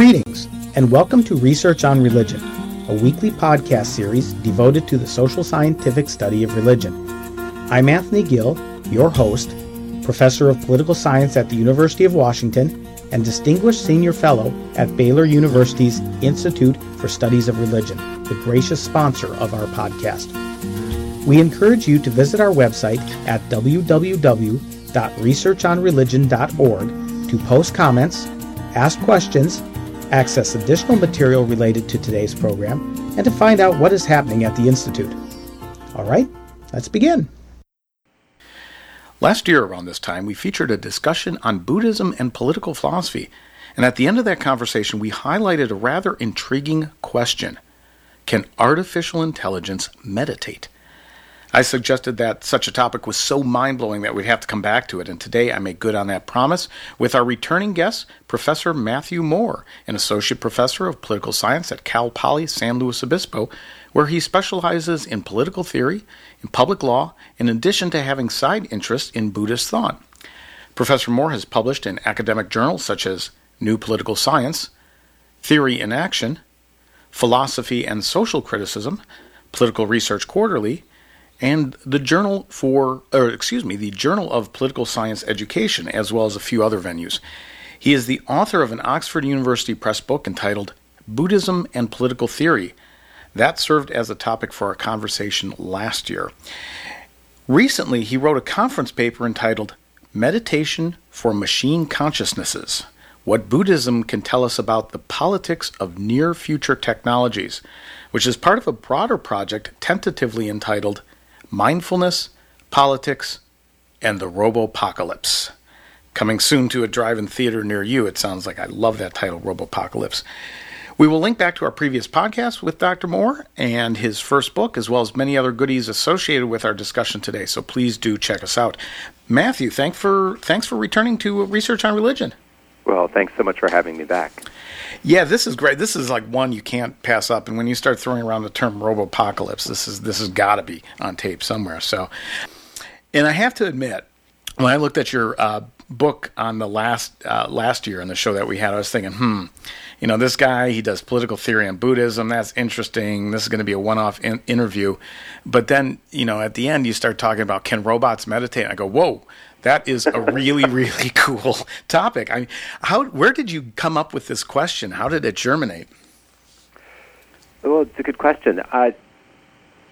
Greetings, and welcome to Research on Religion, a weekly podcast series devoted to the social scientific study of religion. I'm Anthony Gill, your host, professor of political science at the University of Washington and distinguished senior fellow at Baylor University's Institute for Studies of Religion, the gracious sponsor of our podcast. We encourage you to visit our website at www.researchonreligion.org to post comments, ask questions, access additional material related to today's program, and to find out what is happening at the Institute. All right, let's begin. Last year, around this time, we featured a discussion on Buddhism and political philosophy, and at the end of that conversation, we highlighted a rather intriguing question Can artificial intelligence meditate? I suggested that such a topic was so mind blowing that we'd have to come back to it, and today I make good on that promise with our returning guest, Professor Matthew Moore, an associate professor of political science at Cal Poly San Luis Obispo, where he specializes in political theory, in public law, in addition to having side interests in Buddhist thought. Professor Moore has published in academic journals such as New Political Science, Theory in Action, Philosophy and Social Criticism, Political Research Quarterly, and the Journal for, or excuse me, the Journal of Political Science Education, as well as a few other venues. He is the author of an Oxford University Press book entitled Buddhism and Political Theory. That served as a topic for our conversation last year. Recently, he wrote a conference paper entitled Meditation for Machine Consciousnesses What Buddhism Can Tell Us About the Politics of Near Future Technologies, which is part of a broader project tentatively entitled Mindfulness, Politics, and the Robopocalypse. Coming soon to a drive in theater near you, it sounds like I love that title, Robopocalypse. We will link back to our previous podcast with Dr. Moore and his first book, as well as many other goodies associated with our discussion today. So please do check us out. Matthew, thank for, thanks for returning to Research on Religion. Well, thanks so much for having me back. Yeah, this is great. This is like one you can't pass up. And when you start throwing around the term robopocalypse, this is this has got to be on tape somewhere. So, and I have to admit, when I looked at your uh, book on the last uh, last year on the show that we had, I was thinking, hmm, you know, this guy he does political theory and Buddhism. That's interesting. This is going to be a one-off in- interview. But then, you know, at the end, you start talking about can robots meditate? And I go, whoa, that is a really, really cool topic. I mean, how, where did you come up with this question? How did it germinate? Well, it's a good question. Uh,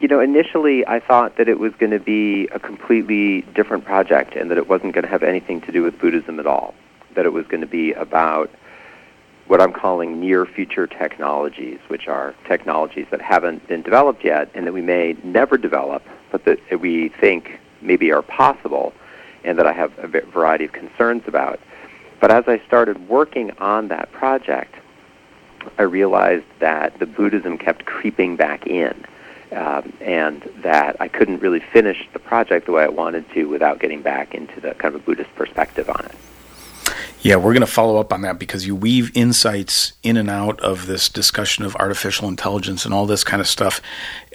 you know, initially I thought that it was going to be a completely different project and that it wasn't going to have anything to do with Buddhism at all. That it was going to be about what I'm calling near future technologies, which are technologies that haven't been developed yet and that we may never develop, but that we think maybe are possible and that I have a variety of concerns about. But as I started working on that project, I realized that the Buddhism kept creeping back in, um, and that I couldn't really finish the project the way I wanted to without getting back into the kind of a Buddhist perspective on it. Yeah, we're going to follow up on that because you weave insights in and out of this discussion of artificial intelligence and all this kind of stuff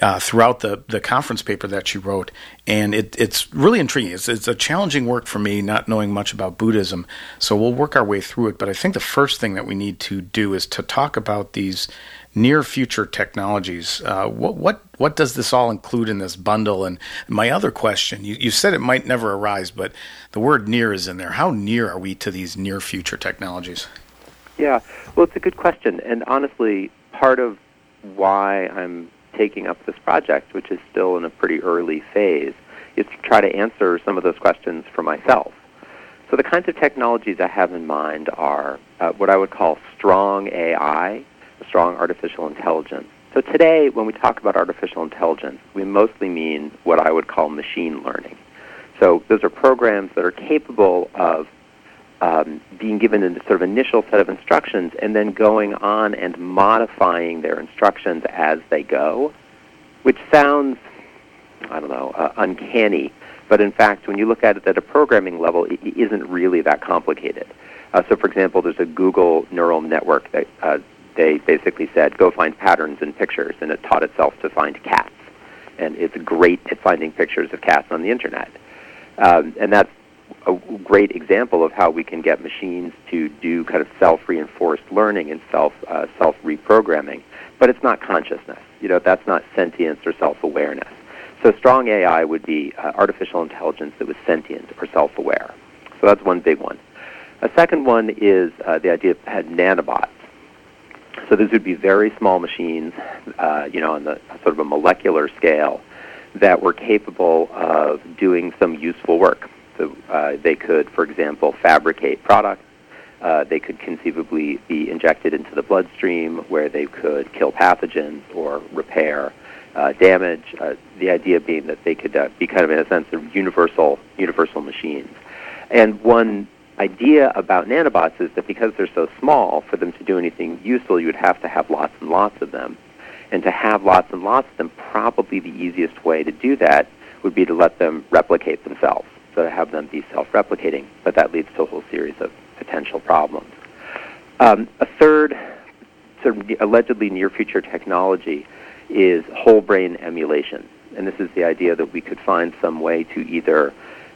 uh, throughout the, the conference paper that you wrote. And it, it's really intriguing. It's, it's a challenging work for me, not knowing much about Buddhism. So we'll work our way through it. But I think the first thing that we need to do is to talk about these near future technologies. Uh, what what what does this all include in this bundle? And my other question, you, you said it might never arise, but the word near is in there. How near are we to these near future technologies? Yeah, well, it's a good question, and honestly, part of why I'm taking up this project, which is still in a pretty early phase, is to try to answer some of those questions for myself. So the kinds of technologies I have in mind are uh, what I would call strong AI, strong artificial intelligence. So today, when we talk about artificial intelligence, we mostly mean what I would call machine learning. So those are programs that are capable of um, being given a sort of initial set of instructions and then going on and modifying their instructions as they go, which sounds, I don't know, uh, uncanny. But in fact, when you look at it at a programming level, it isn't really that complicated. Uh, so, for example, there's a Google neural network that uh, they basically said, go find patterns in pictures, and it taught itself to find cats. And it's great at finding pictures of cats on the internet. Um, and that's a great example of how we can get machines to do kind of self-reinforced learning and self uh, self reprogramming, but it's not consciousness. You know, that's not sentience or self-awareness. So strong AI would be uh, artificial intelligence that was sentient or self-aware. So that's one big one. A second one is uh, the idea of nanobots. So these would be very small machines, uh, you know, on the sort of a molecular scale, that were capable of doing some useful work. So uh, they could, for example, fabricate products. Uh, they could conceivably be injected into the bloodstream where they could kill pathogens or repair uh, damage. Uh, the idea being that they could uh, be kind of, in a sense, of universal universal machines. And one idea about nanobots is that because they're so small, for them to do anything useful, you would have to have lots and lots of them. And to have lots and lots of them, probably the easiest way to do that would be to let them replicate themselves so to have them be self-replicating, but that leads to a whole series of potential problems. Um, a third sort of allegedly near-future technology is whole brain emulation, and this is the idea that we could find some way to either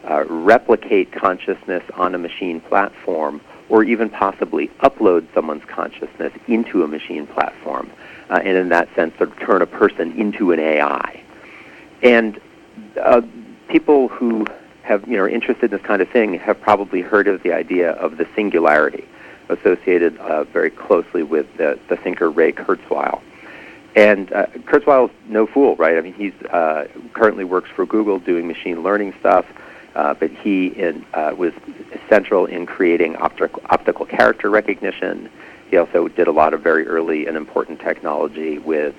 uh, replicate consciousness on a machine platform or even possibly upload someone's consciousness into a machine platform, uh, and in that sense, sort of turn a person into an AI. And uh, people who have you know are interested in this kind of thing have probably heard of the idea of the singularity associated uh, very closely with the, the thinker Ray Kurzweil. And uh, Kurzweil's no fool, right? I mean, he's uh, currently works for Google doing machine learning stuff, uh, but he in, uh, was central in creating optical, optical character recognition. He also did a lot of very early and important technology with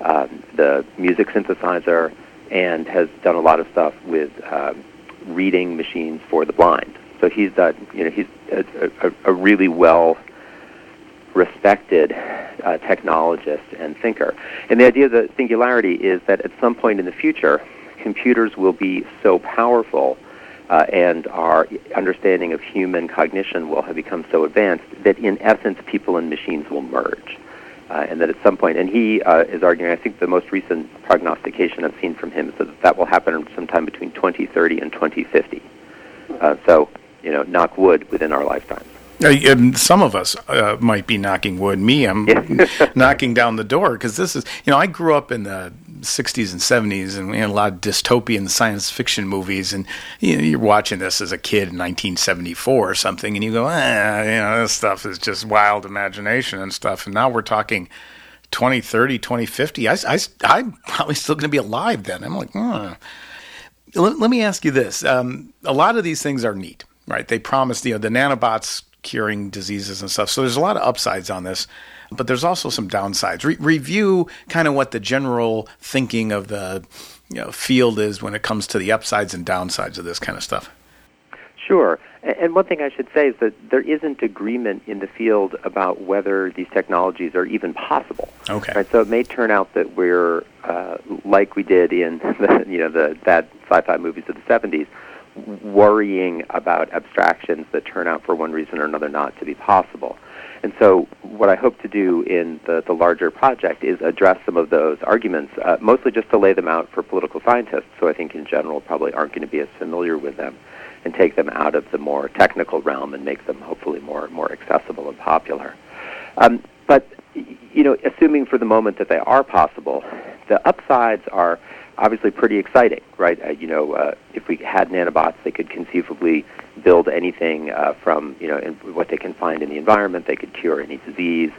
um, the music synthesizer and has done a lot of stuff with um, reading machines for the blind. So he's you know he's a, a, a really well respected uh, technologist and thinker. And the idea of the singularity is that at some point in the future, computers will be so powerful uh, and our understanding of human cognition will have become so advanced that in essence people and machines will merge uh, and that at some point, and he uh, is arguing, I think the most recent prognostication I've seen from him is that that will happen sometime between 2030 and 2050. Uh, so, you know, knock wood within our lifetimes. Uh, some of us uh, might be knocking wood. Me, I'm knocking down the door because this is, you know, I grew up in the 60s and 70s, and we had a lot of dystopian science fiction movies. And you know, you're watching this as a kid in 1974 or something, and you go, eh, you know, this stuff is just wild imagination and stuff. And now we're talking 2030, 2050. I, I, I'm probably still going to be alive then. I'm like, hmm. let, let, me ask you this: um, a lot of these things are neat, right? They promise, you know, the nanobots curing diseases and stuff. So there's a lot of upsides on this, but there's also some downsides. Re- review kind of what the general thinking of the you know, field is when it comes to the upsides and downsides of this kind of stuff. Sure. And one thing I should say is that there isn't agreement in the field about whether these technologies are even possible. Okay. Right? So it may turn out that we're uh, like we did in the you know the bad sci-fi movies of the 70s, worrying about abstractions that turn out for one reason or another not to be possible. And so, what I hope to do in the, the larger project is address some of those arguments, uh, mostly just to lay them out for political scientists, who I think in general probably aren't going to be as familiar with them, and take them out of the more technical realm and make them hopefully more more accessible and popular. Um, but you know, assuming for the moment that they are possible, the upsides are obviously pretty exciting, right? Uh, you know, uh, if we had nanobots, they could conceivably build anything uh, from you know what they can find in the environment. They could cure any disease.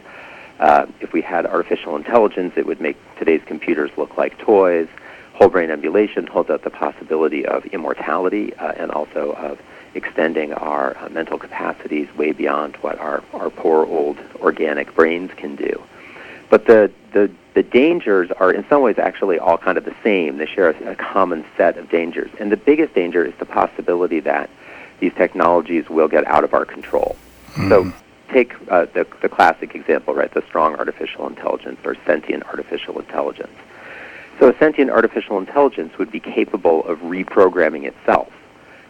Uh, if we had artificial intelligence, it would make today's computers look like toys. Whole brain emulation holds out the possibility of immortality uh, and also of extending our uh, mental capacities way beyond what our, our poor old organic brains can do. But the, the, the dangers are in some ways actually all kind of the same. They share a, a common set of dangers. And the biggest danger is the possibility that these technologies will get out of our control. Mm. So take uh, the, the classic example, right, the strong artificial intelligence or sentient artificial intelligence. So a sentient artificial intelligence would be capable of reprogramming itself.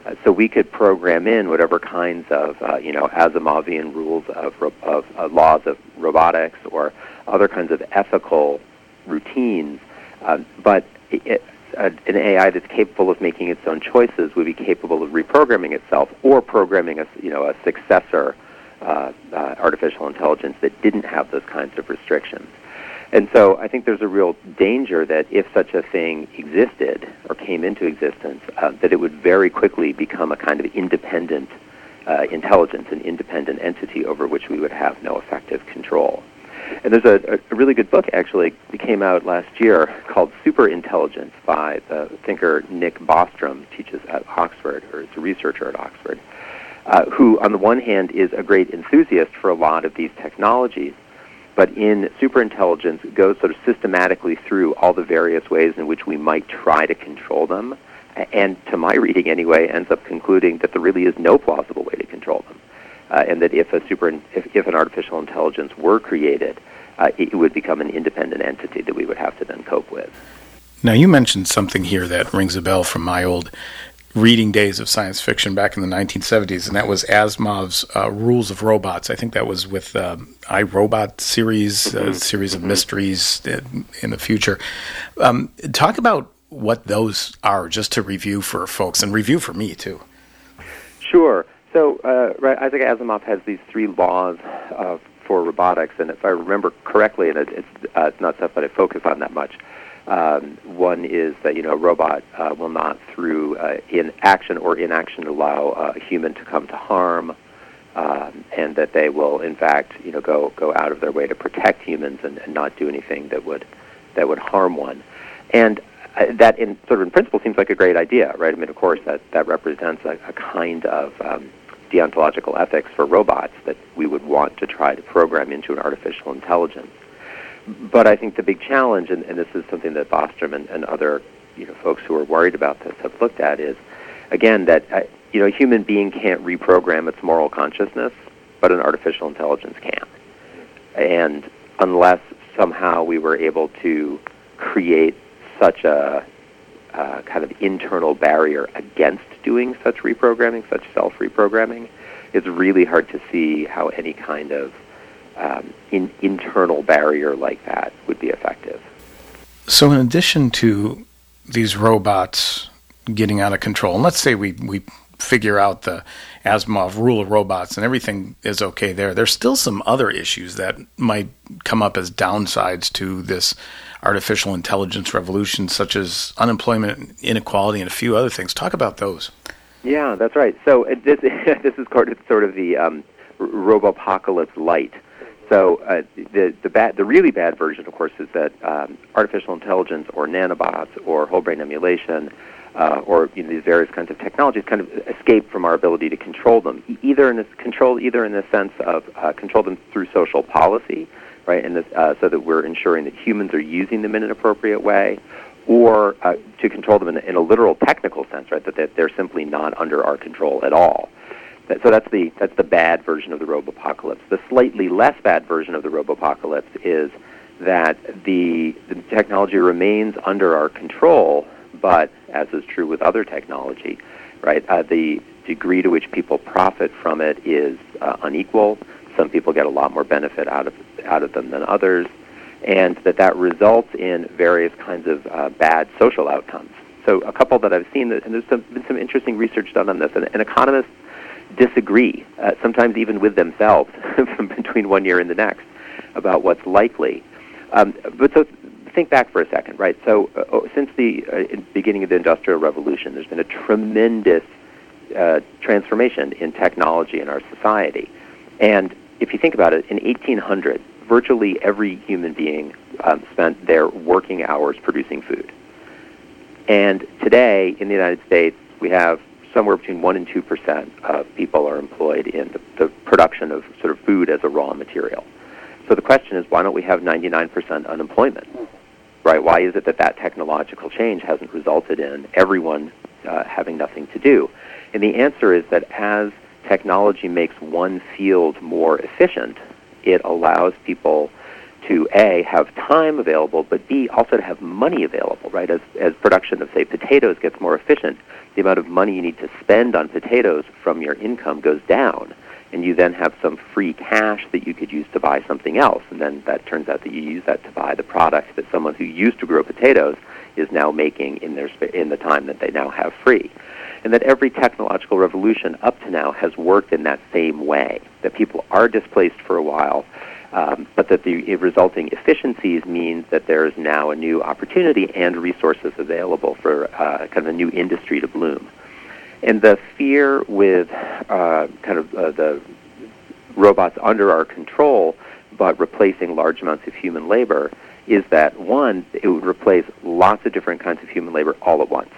Uh, so we could program in whatever kinds of, uh, you know, Asimovian rules of, of uh, laws of robotics or other kinds of ethical routines. Uh, but it, a, an AI that's capable of making its own choices would be capable of reprogramming itself or programming a, you know, a successor uh, uh, artificial intelligence that didn't have those kinds of restrictions. And so I think there's a real danger that if such a thing existed or came into existence, uh, that it would very quickly become a kind of independent uh, intelligence, an independent entity over which we would have no effective control. And there's a, a really good book actually that came out last year called Superintelligence by the thinker Nick Bostrom, teaches at Oxford, or is a researcher at Oxford, uh, who on the one hand is a great enthusiast for a lot of these technologies, but in superintelligence goes sort of systematically through all the various ways in which we might try to control them, and to my reading anyway, ends up concluding that there really is no plausible way to control them uh, and that if a super if, if an artificial intelligence were created, uh, it would become an independent entity that we would have to then cope with. Now, you mentioned something here that rings a bell from my old reading days of science fiction back in the 1970s, and that was Asimov's uh, Rules of Robots. I think that was with uh, I, Robot series, uh, mm-hmm. series of mm-hmm. mysteries in the future. Um, talk about what those are, just to review for folks, and review for me too. Sure. So, uh, right, Isaac Asimov has these three laws uh, for robotics, and if I remember correctly, and it, it's, uh, it's not stuff that I focus on that much. Um, one is that you know a robot uh, will not, through uh, inaction or inaction, allow a human to come to harm, um, and that they will, in fact, you know, go go out of their way to protect humans and, and not do anything that would that would harm one. And uh, that in sort of in principle seems like a great idea, right? I mean, of course, that that represents a, a kind of um, deontological ethics for robots that we would want to try to program into an artificial intelligence. But I think the big challenge, and, and this is something that Bostrom and, and other you know folks who are worried about this have looked at, is again that uh, you know a human being can't reprogram its moral consciousness, but an artificial intelligence can. And unless somehow we were able to create such a uh, kind of internal barrier against doing such reprogramming, such self reprogramming, it's really hard to see how any kind of um, in, internal barrier like that would be effective. So, in addition to these robots getting out of control, and let's say we, we figure out the Asimov rule of robots and everything is okay there, there's still some other issues that might come up as downsides to this artificial intelligence revolution, such as unemployment, inequality, and a few other things. Talk about those. Yeah, that's right. So uh, this this is sort of the um, robopocalypse light. So uh, the the bad, the really bad version, of course, is that um, artificial intelligence or nanobots or whole brain emulation uh, or you know, these various kinds of technologies kind of escape from our ability to control them. either in this control, either in the sense of uh, control them through social policy, right? And this, uh, so that we're ensuring that humans are using them in an appropriate way, or uh, to control them in, in a literal technical sense, right? That, that they're simply not under our control at all. So that's the that's the bad version of the robopocalypse. The slightly less bad version of the robopocalypse is that the, the technology remains under our control, but as is true with other technology, right? Uh, the degree to which people profit from it is uh, unequal. Some people get a lot more benefit out of out of them than others, and that that results in various kinds of uh, bad social outcomes. So a couple that I've seen, and there's some, been some interesting research done on this, and economists disagree, uh, sometimes even with themselves, between one year and the next, about what's likely. Um, but so think back for a second, right? So uh, oh, since the uh, beginning of the Industrial Revolution, there's been a tremendous uh, transformation in technology in our society. And if you think about it, in 1800, virtually every human being um, spent their working hours producing food. And today, in the United States, we have somewhere between 1 and 2 percent of people are employed in the, the production of sort of food as a raw material. So the question is, why don't we have 99 percent unemployment? Right? Why is it that that technological change hasn't resulted in everyone uh, having nothing to do? And the answer is that as technology makes one field more efficient, it allows people to a have time available, but b also to have money available. Right, as as production of say potatoes gets more efficient, the amount of money you need to spend on potatoes from your income goes down, and you then have some free cash that you could use to buy something else, and then that turns out that you use that to buy the product that someone who used to grow potatoes is now making in their in the time that they now have free. And that every technological revolution up to now has worked in that same way. That people are displaced for a while, um, but that the resulting efficiencies means that there is now a new opportunity and resources available for uh, kind of a new industry to bloom. And the fear with uh, kind of uh, the robots under our control, but replacing large amounts of human labor, is that one, it would replace lots of different kinds of human labor all at once,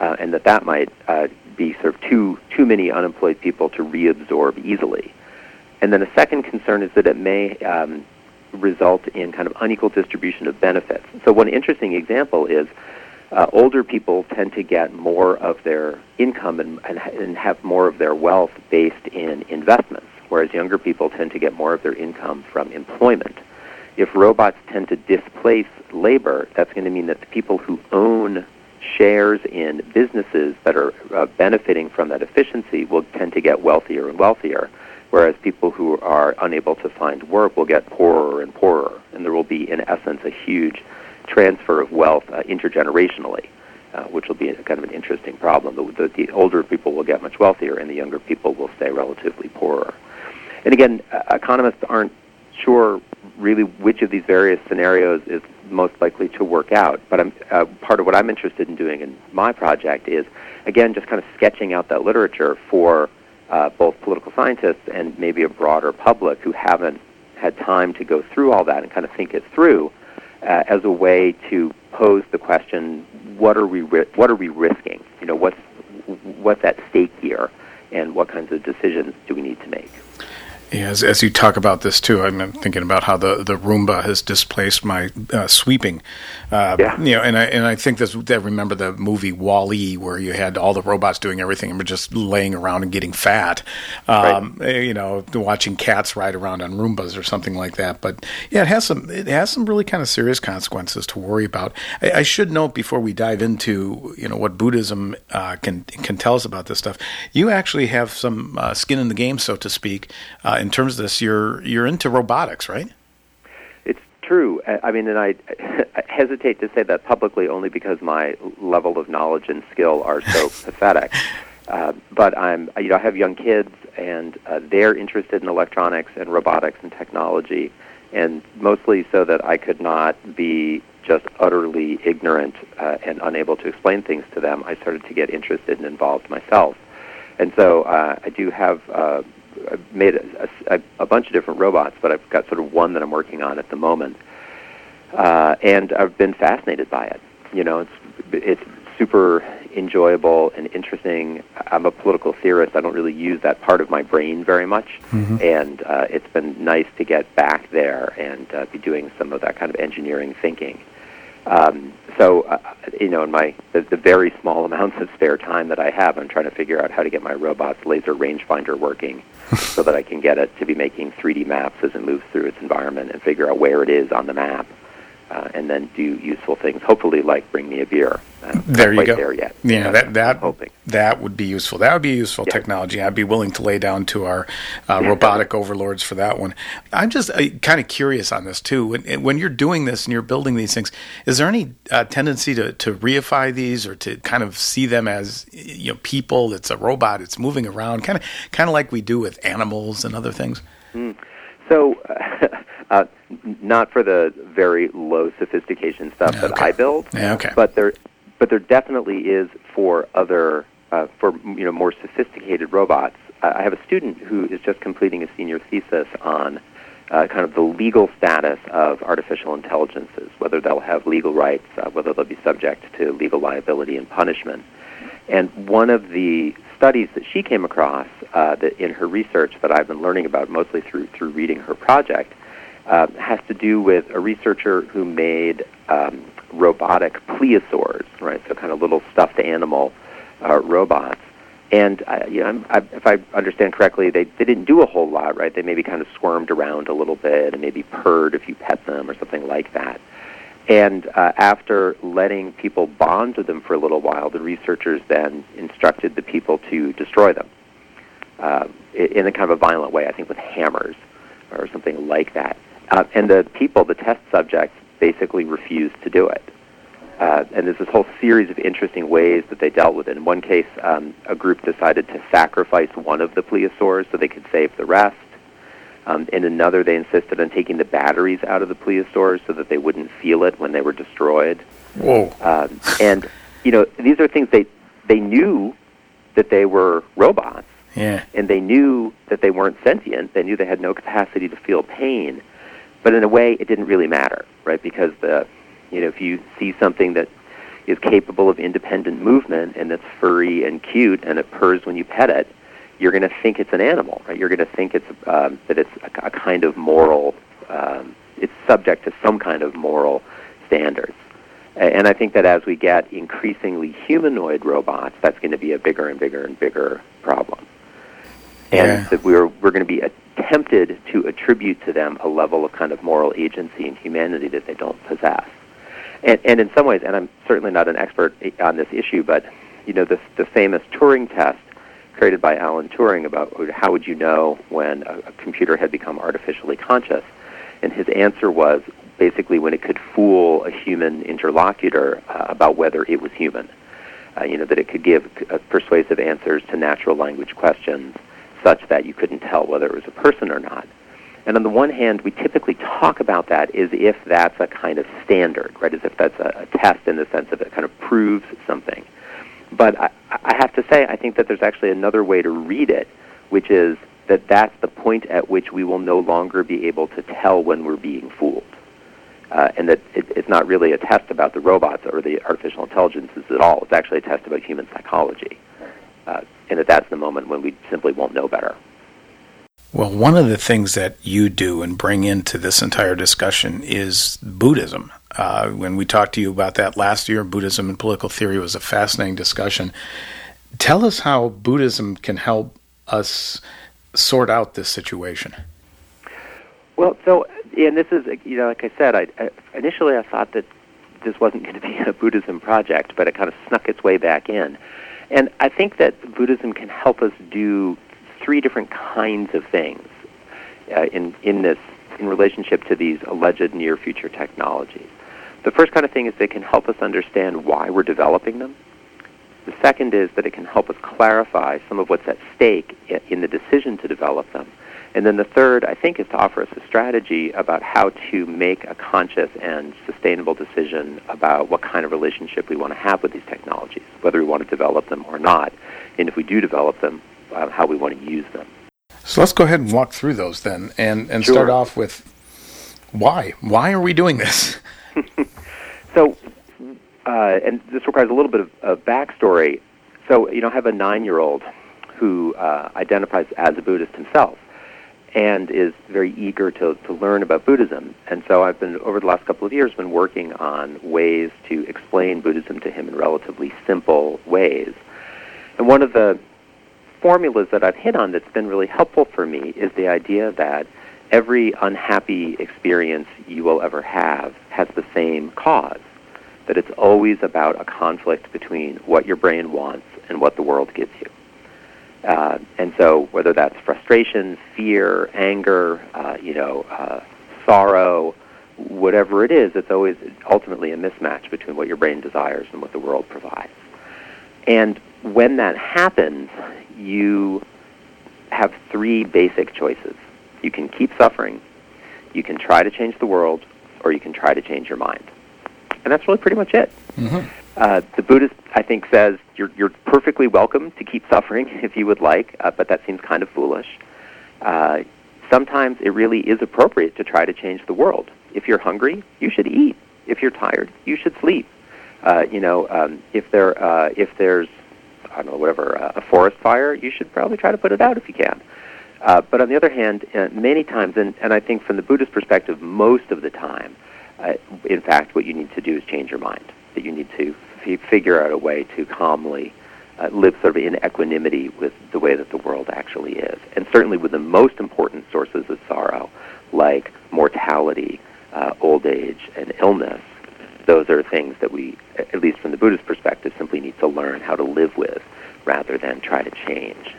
uh, and that that might uh, be sort of too too many unemployed people to reabsorb easily. And then a second concern is that it may um, result in kind of unequal distribution of benefits. So one interesting example is uh, older people tend to get more of their income and, and, and have more of their wealth based in investments, whereas younger people tend to get more of their income from employment. If robots tend to displace labor, that's going to mean that the people who own shares in businesses that are uh, benefiting from that efficiency will tend to get wealthier and wealthier, whereas people who are unable to find work will get poorer and poorer. And there will be, in essence, a huge transfer of wealth uh, intergenerationally, uh, which will be a, kind of an interesting problem. The, the, the, older people will get much wealthier, and the younger people will stay relatively poorer. And again, uh, economists aren't sure really which of these various scenarios is most likely to work out. But I'm, uh, part of what I'm interested in doing in my project is, again, just kind of sketching out that literature for uh, both political scientists and maybe a broader public who haven't had time to go through all that and kind of think it through uh, as a way to pose the question: What are we ri- what are we risking? You know, what's what's at stake here, and what kinds of decisions do we need to make? Yeah, as, as you talk about this too, I'm thinking about how the, the Roomba has displaced my uh, sweeping. Uh, yeah. You know, and I and I think this. I remember the movie WALL-E, where you had all the robots doing everything and were just laying around and getting fat. Um, right. Eh, you know, watching cats ride around on Roombas or something like that. But yeah, it has some it has some really kind of serious consequences to worry about. I, I should note before we dive into you know what Buddhism uh, can can tell us about this stuff. You actually have some uh, skin in the game, so to speak uh, in terms of this, you're you're into robotics, right? It's true. I mean, and I, I hesitate to say that publicly only because my level of knowledge and skill are so pathetic. Uh, but I'm, you know, I have young kids, and uh, they're interested in electronics and robotics and technology, and mostly so that I could not be just utterly ignorant uh, and unable to explain things to them. I started to get interested and involved myself, and so uh, I do have I've made a, a, a, bunch of different robots, but I've got sort of one that I'm working on at the moment, uh, and I've been fascinated by it. You know, it's it's super enjoyable and interesting. I'm a political theorist. I don't really use that part of my brain very much, mm-hmm. and uh, it's been nice to get back there and uh, be doing some of that kind of engineering thinking. Um, so, uh, you know, in my the, the very small amounts of spare time that I have, I'm trying to figure out how to get my robot's laser rangefinder working, so that I can get it to be making 3D maps as it moves through its environment and figure out where it is on the map uh, and then do useful things. Hopefully, like bring me a beer. Uh, there you go. There yet? Yeah, that that hoping. that would be useful. That would be useful yeah. technology. I'd be willing to lay down to our uh, robotic overlords for that one. I'm just uh, kind of curious on this too. When, when, you're doing this and you're building these things, is there any uh, tendency to to reify these or to kind of see them as you know people? It's a robot. It's moving around, kind of kind of like we do with animals and other things. Mm. So. Uh, not for the very low sophistication stuff that I build. Yeah, okay. But there, but there definitely is for other, uh, for you know, more sophisticated robots. I have a student who is just completing a senior thesis on uh, kind of the legal status of artificial intelligences, whether they'll have legal rights, uh, whether they'll be subject to legal liability and punishment. And one of the studies that she came across uh, that in her research that I've been learning about mostly through through reading her project uh, has to do with a researcher who made um, robotic plesiosaurs, right? So kind of little stuffed animal uh, robots. And uh, you know, I, if I understand correctly, they they didn't do a whole lot, right? They maybe kind of squirmed around a little bit and maybe purred if you pet them or something like that. And uh, after letting people bond with them for a little while, the researchers then instructed the people to destroy them. uh, in a kind of a violent way, I think with hammers or something like that. Uh, and the people, the test subjects, basically refused to do it. Uh, and there's this whole series of interesting ways that they dealt with it. In one case, um, a group decided to sacrifice one of the plesiosaurs so they could save the rest. Um, in another, they insisted on taking the batteries out of the plesiosaurs so that they wouldn't feel it when they were destroyed. Whoa! Um, and you know, these are things they they knew that they were robots, yeah. and they knew that they weren't sentient. They knew they had no capacity to feel pain, but in a way, it didn't really matter, right? Because the you know, if you see something that is capable of independent movement and that's furry and cute and it purrs when you pet it, you're going to think it's an animal, right? You're going to think it's um, that it's a, a kind of moral, um, it's subject to some kind of moral standards. And I think that as we get increasingly humanoid robots, that's going to be a bigger and bigger and bigger problem. And Yeah. that we're we're going to be tempted to attribute to them a level of kind of moral agency and humanity that they don't possess. And, and in some ways, and I'm certainly not an expert on this issue, but you know, the the famous Turing test created by Alan Turing about how would you know when a, a computer had become artificially conscious, and his answer was basically when it could fool a human interlocutor uh, about whether it was human. Uh, you know that it could give uh, persuasive answers to natural language questions, such that you couldn't tell whether it was a person or not. And on the one hand, we typically talk about that as if that's a kind of standard, right? As if that's a, a test in the sense of it kind of proves something. But I, I have to say, I think that there's actually another way to read it, which is that that's the point at which we will no longer be able to tell when we're being fooled. Uh, and that it, it's not really a test about the robots or the artificial intelligences at all. It's actually a test about human psychology. Uh, and that that's the moment when we simply won't know better. Well, one of the things that you do and bring into this entire discussion is Buddhism. Uh, when we talked to you about that last year, Buddhism and political theory was a fascinating discussion. Tell us how Buddhism can help us sort out this situation. Well, so and this is you know, like I said, I, I initially I thought that this wasn't going to be a Buddhism project, but it kind of snuck its way back in. And I think that Buddhism can help us do three different kinds of things uh, in in this in relationship to these alleged near future technologies. The first kind of thing is they can help us understand why we're developing them. The second is that it can help us clarify some of what's at stake in the decision to develop them. And then the third, I think, is to offer us a strategy about how to make a conscious and sustainable decision about what kind of relationship we want to have with these technologies, whether we want to develop them or not, and if we do develop them, uh, how we want to use them. So let's go ahead and walk through those then and, and Sure. start off with why? Why are we doing this? So, uh, and this requires a little bit of, of backstory. So, you know, I have a nine-year-old who uh, identifies as a Buddhist himself and is very eager to, to learn about Buddhism. And so I've been, over the last couple of years, been working on ways to explain Buddhism to him in relatively simple ways. And one of the formulas that I've hit on that's been really helpful for me is the idea that every unhappy experience you will ever have has the same cause. That it's always about a conflict between what your brain wants and what the world gives you. Uh, and so, whether that's frustration, fear, anger, uh, you know, uh, sorrow, whatever it is, it's always ultimately a mismatch between what your brain desires and what the world provides. And when that happens, you have three basic choices. You can keep suffering, you can try to change the world, or you can try to change your mind. And that's really pretty much it. Mm-hmm. Uh, the Buddhist, I think, says you're, you're perfectly welcome to keep suffering if you would like, uh, but that seems kind of foolish. Uh, sometimes it really is appropriate to try to change the world. If you're hungry, you should eat. If you're tired, you should sleep. Uh, you know, um, if there uh, if there's I don't know whatever uh, a forest fire, you should probably try to put it out if you can. Uh, but on the other hand, uh, many times, and, and I think from the Buddhist perspective, most of the time, uh, in fact, what you need to do is change your mind. That you need to figure out a way to calmly uh, live sort of in equanimity with the way that the world actually is. And certainly with the most important sources of sorrow, like mortality, uh, old age, and illness, those are things that we, at least from the Buddhist perspective, simply need to learn how to live with rather than try to change.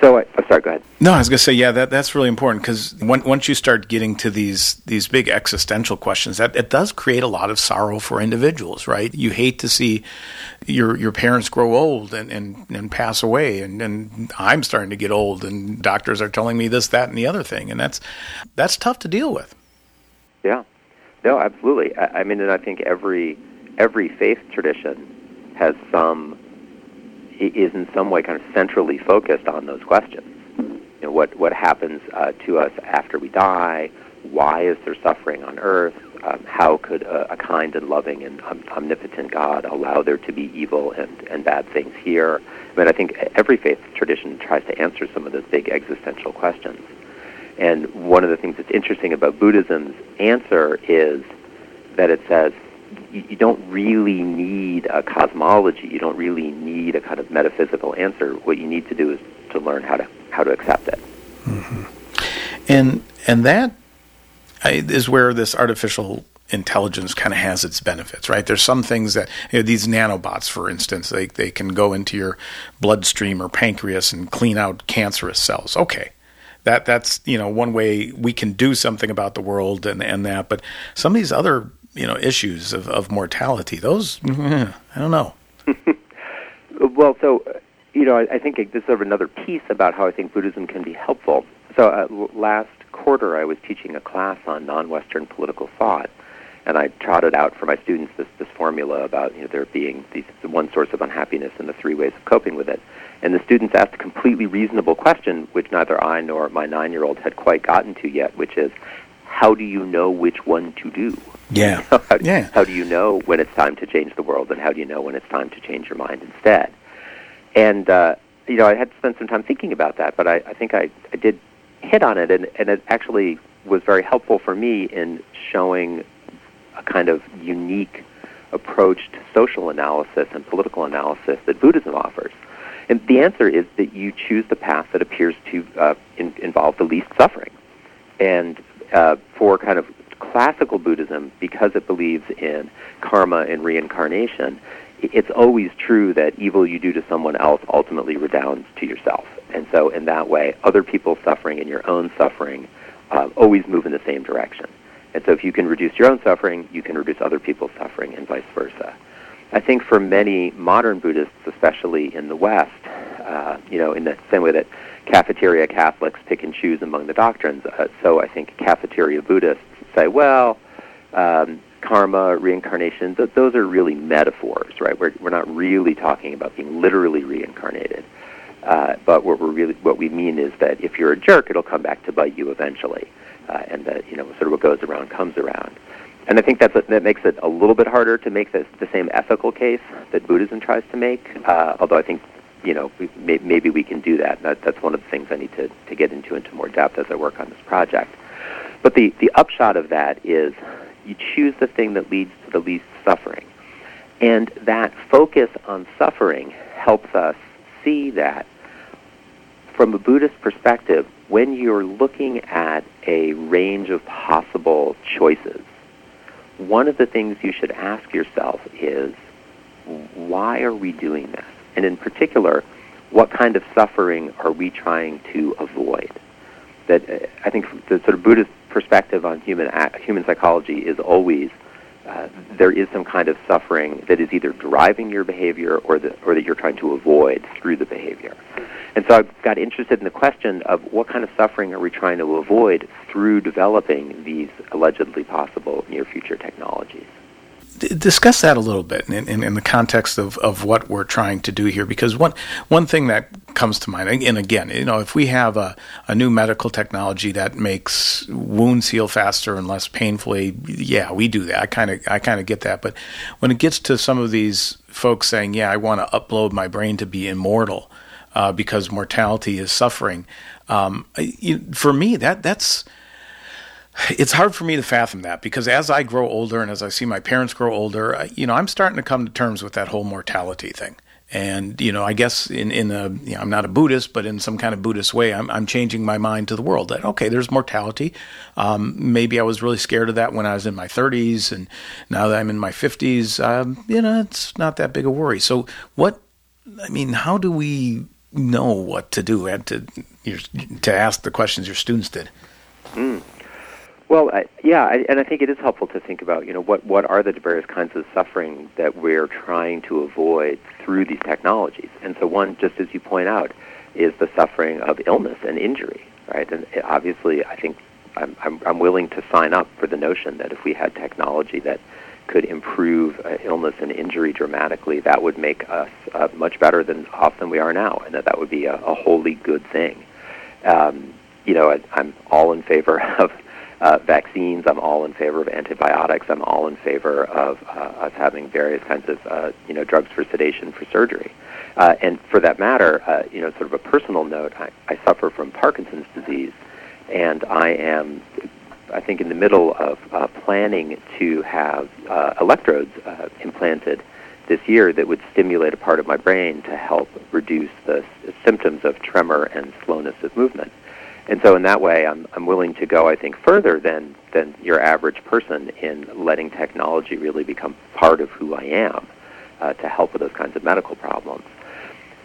So, I, oh, sorry, go ahead. No, I was going to say, yeah, that that's really important because once you start getting to these these big existential questions, that it does create a lot of sorrow for individuals, right? You hate to see your your parents grow old and and, and pass away, and, and I'm starting to get old, and doctors are telling me this, that, and the other thing, and that's that's tough to deal with. Yeah, no, absolutely. I, I mean, and I think every every faith tradition has some is in some way kind of centrally focused on those questions. You know, what what happens uh, to us after we die? Why is there suffering on earth? Um, how could a, a, kind and loving and um, omnipotent God allow there to be evil and, and bad things here? I mean, I think every faith tradition tries to answer some of those big existential questions. And one of the things that's interesting about Buddhism's answer is that it says, you, you don't really need a cosmology. You don't really need a kind of metaphysical answer. What you need to do is to learn how to how to accept it. Mm-hmm. And and that is where this artificial intelligence kind of has its benefits, right? There's some things that you know, these nanobots, for instance, they they can go into your bloodstream or pancreas and clean out cancerous cells. Okay, that that's you know one way we can do something about the world and and that. But some of these other you know issues of, of mortality. Those I don't know. well, so you know, I, I think this is sort of another piece about how I think Buddhism can be helpful. So uh, last quarter, I was teaching a class on non-Western political thought, and I trotted out for my students this this formula about you know there being these, the one source of unhappiness and the three ways of coping with it. And the students asked a completely reasonable question, which neither I nor my nine-year-old had quite gotten to yet, which is, how do you know which one to do? Yeah. how, yeah. How do you know when it's time to change the world, and how do you know when it's time to change your mind instead? And uh, you know, I had to spend some time thinking about that, but I, I think I, I did hit on it, and, and it actually was very helpful for me in showing a kind of unique approach to social analysis and political analysis that Buddhism offers. And the answer is that you choose the path that appears to uh, in, involve the least suffering. And uh, for kind of classical Buddhism, because it believes in karma and reincarnation, it's always true that evil you do to someone else ultimately redounds to yourself. And so, in that way, other people's suffering and your own suffering uh, always move in the same direction. And so, if you can reduce your own suffering, you can reduce other people's suffering, and vice versa. I think for many modern Buddhists, especially in the West, uh, you know, in the same way that cafeteria Catholics pick and choose among the doctrines, uh, so I think cafeteria Buddhists say, well, um, karma, reincarnation, th- those are really metaphors, right? We're, we're not really talking about being literally reincarnated. Uh, but what we're really what we mean is that if you're a jerk, it'll come back to bite you eventually, uh, and that you know sort of what goes around comes around. And I think that's a, that makes it a little bit harder to make this, the same ethical case that Buddhism tries to make. Uh, although I think you know we, may, maybe we can do that. that. That's one of the things I need to, to get into into more depth as I work on this project. But the, the upshot of that is you choose the thing that leads to the least suffering. And that focus on suffering helps us see that from a Buddhist perspective, when you're looking at a range of possible choices, one of the things you should ask yourself is, why are we doing this? And in particular, what kind of suffering are we trying to avoid? That uh, I think the sort of Buddhist perspective on human human psychology is always uh, there is some kind of suffering that is either driving your behavior or that or that you're trying to avoid through the behavior. And so I got interested in the question of what kind of suffering are we trying to avoid through developing these allegedly possible near future technologies discuss that a little bit in, in, in, the context of, of what we're trying to do here because one one thing that comes to mind and again you know if we have a, a new medical technology that makes wounds heal faster and less painfully yeah we do that. I kind of I kind of get that. But when it gets to some of these folks saying yeah I want to upload my brain to be immortal uh, because mortality is suffering um, you, for me that that's it's hard for me to fathom that because as I grow older and as I see my parents grow older, you know, I'm starting to come to terms with that whole mortality thing. And you know, I guess in in a you know, I'm not a Buddhist, but in some kind of Buddhist way, I'm I'm changing my mind to the world that okay, there's mortality. Um, maybe I was really scared of that when I was in my 30s, and now that I'm in my 50s, um, you know, it's not that big a worry. So what? I mean, how do we know what to do and to to ask the questions your students did. Mm. Well, I, yeah, I, and I think it is helpful to think about, you know, what, what are the various kinds of suffering that we're trying to avoid through these technologies. And so one, just as you point out, is the suffering of illness and injury, right? And obviously, I think I'm, I'm, I'm willing to sign up for the notion that if we had technology that could improve uh, illness and injury dramatically, that would make us uh, much better than off than we are now, and that that would be a, a wholly good thing. Um, you know, I, I'm all in favor of uh, vaccines. I'm all in favor of antibiotics. I'm all in favor of uh, us having various kinds of uh, you know drugs for sedation for surgery. Uh, and for that matter, uh, you know, sort of a personal note, I, I suffer from Parkinson's disease, and I am, I think, in the middle of uh, planning to have uh, electrodes uh, implanted this year that would stimulate a part of my brain to help reduce the s- symptoms of tremor and slowness of movement. And so, in that way, I'm, I'm willing to go, I think, further than, than your average person in letting technology really become part of who I am uh, to help with those kinds of medical problems.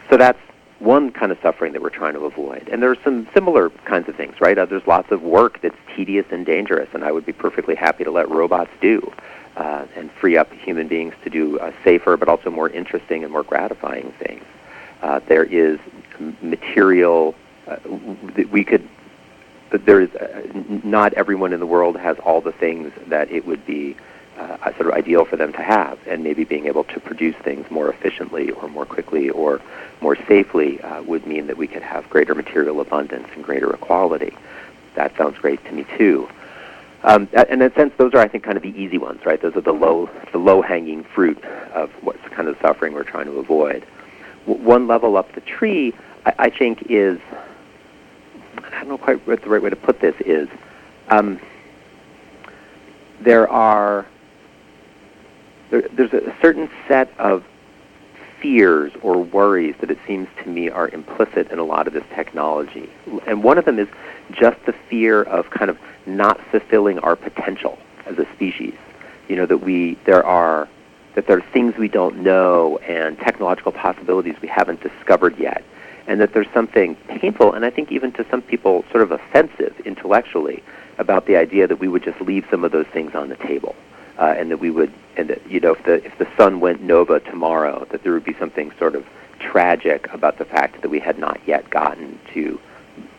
So that's one kind of suffering that we're trying to avoid. And there are some similar kinds of things, right? Uh, there's lots of work that's tedious and dangerous, and I would be perfectly happy to let robots do uh, and free up human beings to do uh, safer but also more interesting and more gratifying things. Uh, there is material we could there is uh, not everyone in the world has all the things that it would be uh, sort of ideal for them to have, and maybe being able to produce things more efficiently or more quickly or more safely uh, would mean that we could have greater material abundance and greater equality. That sounds great to me too. Um, and in a sense, those are, I think, kind of the easy ones, right? Those are the low, the low-hanging fruit of what's kind of suffering we're trying to avoid. W- one level up the tree, I, I think, is I don't know quite what the right way to put this is. Um, there are there, there's a certain set of fears or worries that it seems to me are implicit in a lot of this technology, and one of them is just the fear of kind of not fulfilling our potential as a species. You know that we there are that there are things we don't know and technological possibilities we haven't discovered yet and that there's something painful and I think even to some people sort of offensive intellectually about the idea that we would just leave some of those things on the table. Uh, and that we would, and that, you know, if the if the sun went nova tomorrow, that there would be something sort of tragic about the fact that we had not yet gotten to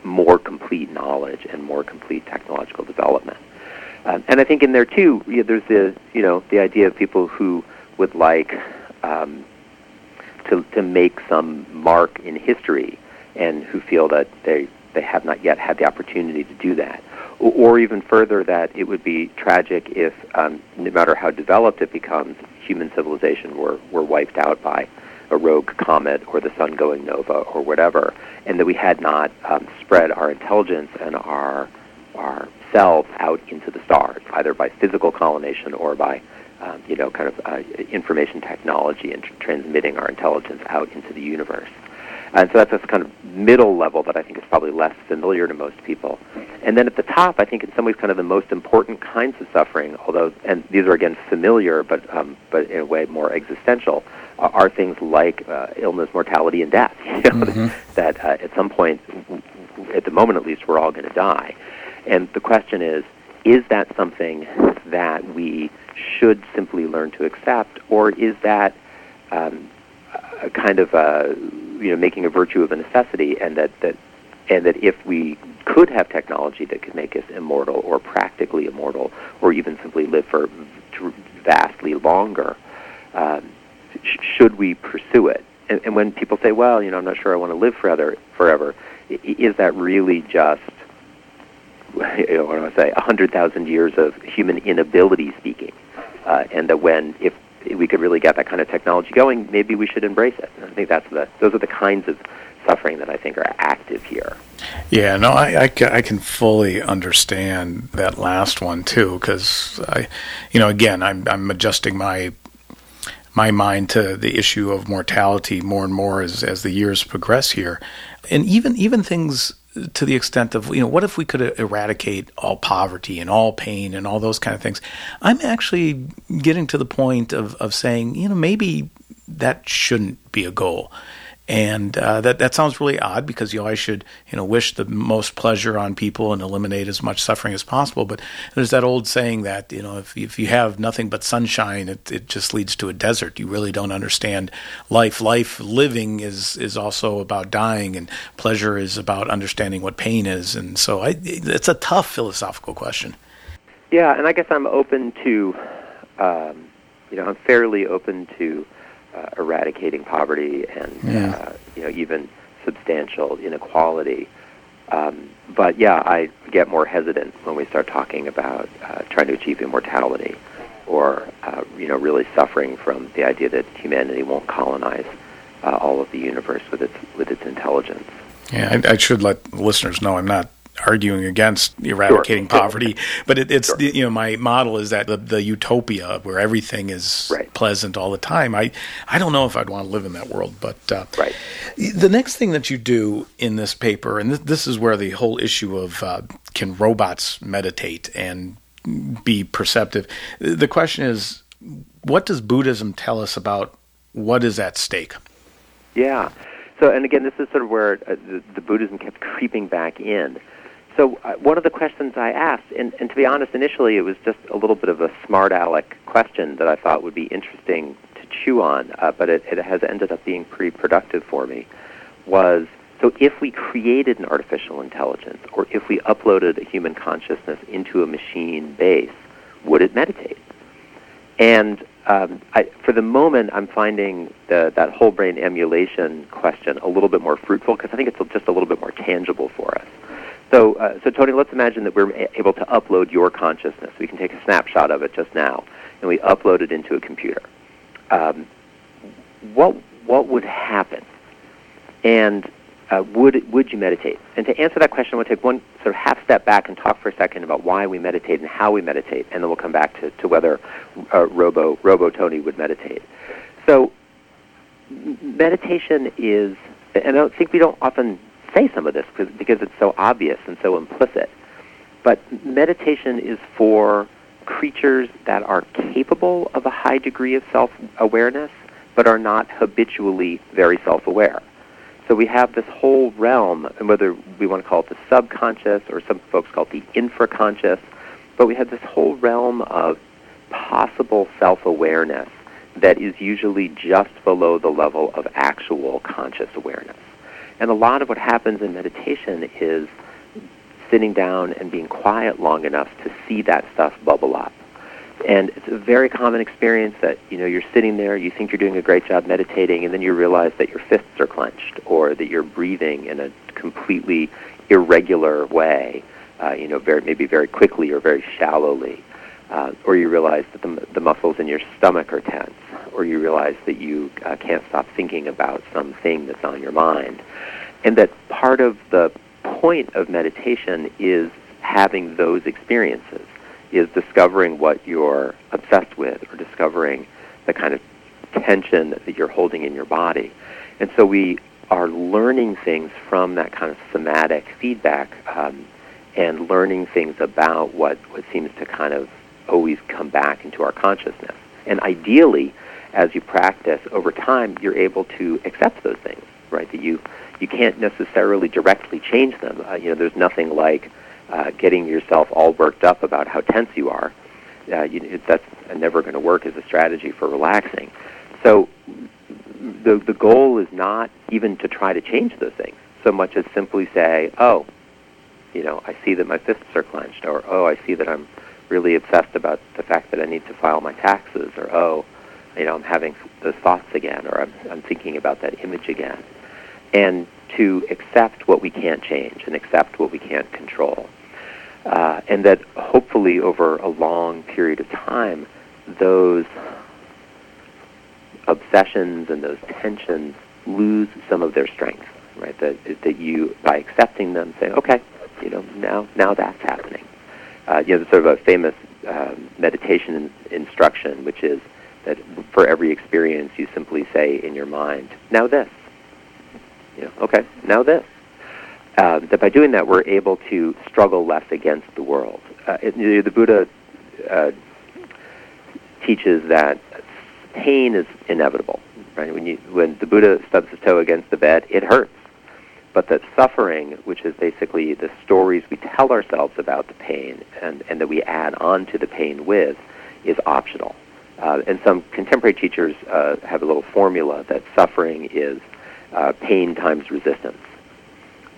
more complete knowledge and more complete technological development. Um, and I think in there too, you know, there's the you know the idea of people who would like um, to, to make some mark in history and who feel that they, they have not yet had the opportunity to do that. Or, or even further, that it would be tragic if, um, no matter how developed it becomes, human civilization were, were wiped out by a rogue comet or the sun going nova or whatever, and that we had not um, spread our intelligence and our, our selves out into the stars, either by physical colonization or by um, you know, kind of uh, information technology and tr- transmitting our intelligence out into the universe. And so that's this kind of middle level that I think is probably less familiar to most people. And then at the top, I think in some ways kind of the most important kinds of suffering, although, and these are again familiar, but, um, but in a way more existential, uh, are things like uh, illness, mortality, and death. You know, mm-hmm. that uh, at some point, at the moment at least, we're all going to die. And the question is, is that something that we should simply learn to accept, or is that um, a kind of a, you know making a virtue of a necessity, and that that and that if we could have technology that could make us immortal or practically immortal, or even simply live for vastly longer, um, sh- should we pursue it? And, and when people say, "Well, you know, I'm not sure I want to live forever," forever, is that really just you I say, 100,000 years of human inability speaking. Uh, and that when, if we could really get that kind of technology going, maybe we should embrace it. And I think that's the, those are the kinds of suffering that I think are active here. Yeah, no, I, I, I can fully understand that last one too, because I, you know, again, I'm, I'm adjusting my my mind to the issue of mortality more and more as as the years progress here, and even even things to the extent of you know what if we could eradicate all poverty and all pain and all those kind of things? I'm actually getting to the point of, of saying you know maybe that shouldn't be a goal And uh, that that sounds really odd because you always should you know wish the most pleasure on people and eliminate as much suffering as possible. But there's that old saying that you know if if you have nothing but sunshine, it it just leads to a desert. You really don't understand life. Life living is is also about dying, and pleasure is about understanding what pain is. And so I, it's a tough philosophical question. Yeah, and I guess I'm open to, um, you know, I'm fairly open to uh, eradicating poverty and yeah. uh, you know even substantial inequality. Um, but yeah, I get more hesitant when we start talking about uh, trying to achieve immortality, or uh, you know really suffering from the idea that humanity won't colonize uh, all of the universe with its with its intelligence. Yeah, I, I should let listeners know I'm not arguing against eradicating sure. poverty, but it, it's sure. the, you know my model is that the, the utopia where everything is right. pleasant all the time. I I don't know if I'd want to live in that world, but uh, right. The next thing that you do in this paper, and this, this is where the whole issue of uh, can robots meditate and be perceptive. The question is, what does Buddhism tell us about what is at stake? Yeah. So, and again, this is sort of where uh, the, the Buddhism kept creeping back in so uh, one of the questions I asked, and, and to be honest, initially it was just a little bit of a smart aleck question that I thought would be interesting to chew on, uh, but it, it has ended up being pretty productive for me, was so if we created an artificial intelligence, or if we uploaded a human consciousness into a machine base, would it meditate? And um, I, for the moment, I'm finding the, that whole brain emulation question a little bit more fruitful because I think it's just a little bit more tangible for us. So, uh, so Tony, let's imagine that we're able to upload your consciousness. We can take a snapshot of it just now, and we upload it into a computer. Um, what what would happen? And uh, would would you meditate? And to answer that question, we'll take one sort of half step back and talk for a second about why we meditate and how we meditate, and then we'll come back to, to whether uh, Robo Robo Tony would meditate. So, meditation is, and I don't think we don't often say some of this because it's so obvious and so implicit. But meditation is for creatures that are capable of a high degree of self awareness, but are not habitually very self aware. So we have this whole realm, and whether we want to call it the subconscious or some folks call it the infraconscious, but we have this whole realm of possible self awareness that is usually just below the level of actual conscious awareness. And a lot of what happens in meditation is sitting down and being quiet long enough to see that stuff bubble up. And it's a very common experience that, you know, you're sitting there, you think you're doing a great job meditating, and then you realize that your fists are clenched or that you're breathing in a completely irregular way, uh, you know, very, maybe very quickly or very shallowly. Uh, or you realize that the, the muscles in your stomach are tense, or you realize that you uh, can't stop thinking about something that's on your mind and that part of the point of meditation is having those experiences, is discovering what you're obsessed with or discovering the kind of tension that you're holding in your body. And so we are learning things from that kind of somatic feedback um, and learning things about what, what seems to kind of always come back into our consciousness. And ideally, as you practice over time, you're able to accept those things, right? That you you can't necessarily directly change them. Uh, you know, there's nothing like uh, getting yourself all worked up about how tense you are. Uh, you, that's never going to work as a strategy for relaxing. So the the goal is not even to try to change those things so much as simply say, oh, you know, I see that my fists are clenched, or oh, I see that I'm really obsessed about the fact that I need to file my taxes, or oh, you know, I'm having those thoughts again, or I'm, I'm thinking about that image again and to accept what we can't change and accept what we can't control. Uh, and that hopefully over a long period of time, those obsessions and those tensions lose some of their strength, right? That, that you, by accepting them, say, okay, you know, now, now that's happening. Uh, you know, there's sort of a famous uh, meditation in, instruction, which is that for every experience, you simply say in your mind, now this, you know, okay, now this. Uh, that by doing that, we're able to struggle less against the world. Uh, it, the Buddha uh, teaches that pain is inevitable. right? When you when the Buddha stubs his toe against the bed, it hurts. But that suffering, which is basically the stories we tell ourselves about the pain and, and that we add on to the pain with, is optional. Uh, and some contemporary teachers uh, have a little formula that suffering is uh, pain times resistance.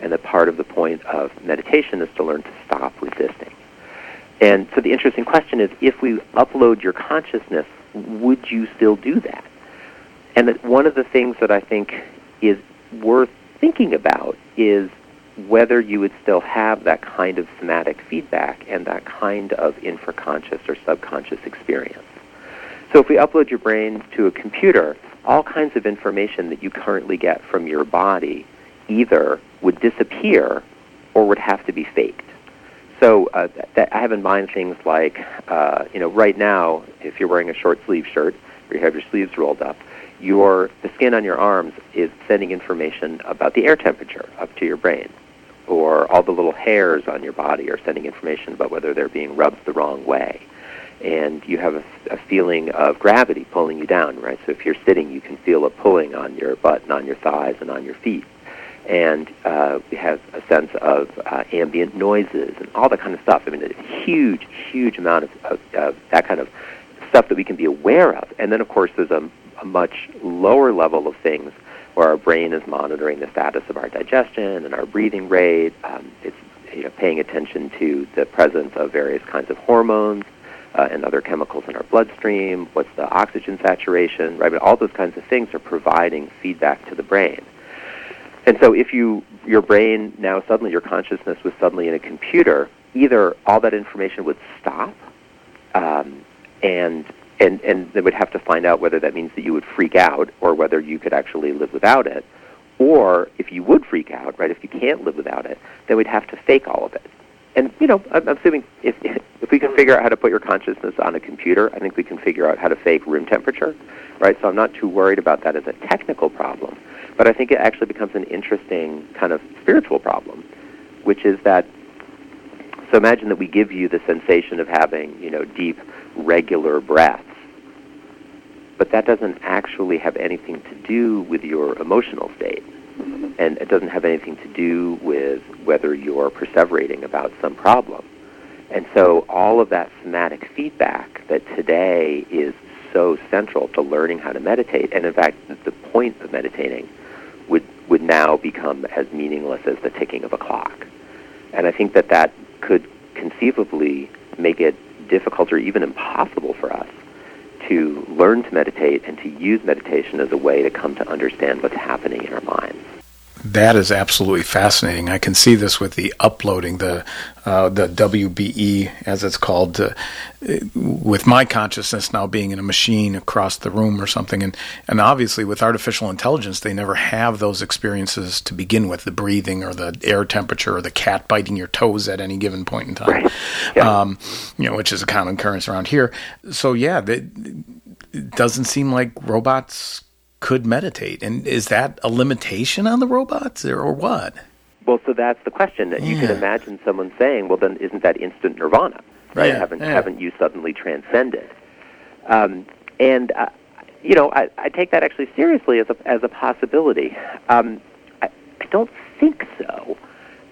And that part of the point of meditation is to learn to stop resisting. And so the interesting question is if we upload your consciousness, would you still do that? And that one of the things that I think is worth thinking about is whether you would still have that kind of somatic feedback and that kind of infraconscious or subconscious experience. So if we upload your brain to a computer, all kinds of information that you currently get from your body either would disappear or would have to be faked. So uh, that, I have in mind things like, uh, you know, right now, if you're wearing a short sleeve shirt or you have your sleeves rolled up, your the skin on your arms is sending information about the air temperature up to your brain, or all the little hairs on your body are sending information about whether they're being rubbed the wrong way. And you have a, a feeling of gravity pulling you down, right? So if you're sitting, you can feel a pulling on your butt and on your thighs and on your feet and uh, we have a sense of uh, ambient noises and all that kind of stuff. I mean, a huge, huge amount of, of uh, that kind of stuff that we can be aware of. And then, of course, there's a, a much lower level of things where our brain is monitoring the status of our digestion and our breathing rate. Um, it's you know, paying attention to the presence of various kinds of hormones uh, and other chemicals in our bloodstream. What's the oxygen saturation, right? But all those kinds of things are providing feedback to the brain. And so if you your brain now suddenly your consciousness was suddenly in a computer, either all that information would stop, um, and and and they would have to find out whether that means that you would freak out or whether you could actually live without it, or if you would freak out, right? If you can't live without it, then we'd have to fake all of it. And you know, I'm assuming if if we can figure out how to put your consciousness on a computer, I think we can figure out how to fake room temperature, right? So I'm not too worried about that as a technical problem. But I think it actually becomes an interesting kind of spiritual problem, which is that so imagine that we give you the sensation of having, you know, deep, regular breaths, but that doesn't actually have anything to do with your emotional state. And it doesn't have anything to do with whether you're perseverating about some problem. And so all of that somatic feedback that today is so central to learning how to meditate, and in fact, the point of meditating would, would now become as meaningless as the ticking of a clock. And I think that that could conceivably make it difficult or even impossible for us to learn to meditate and to use meditation as a way to come to understand what's happening in our minds. That is absolutely fascinating. I can see this with the uploading, the uh, the WBE as it's called, uh, with my consciousness now being in a machine across the room or something, and and obviously with artificial intelligence, they never have those experiences to begin with, the breathing or the air temperature or the cat biting your toes at any given point in time, right. yeah. um, you know, which is a common occurrence around here. So yeah, it doesn't seem like robots could meditate. And is that a limitation on the robots or, or what? Well, so that's the question. That you can imagine someone saying, "Well, then isn't that instant nirvana? Right? Yeah, haven't yeah. haven't you suddenly transcended?" Um, and uh, you know, I, I take that actually seriously as a as a possibility. Um, I, I don't think so.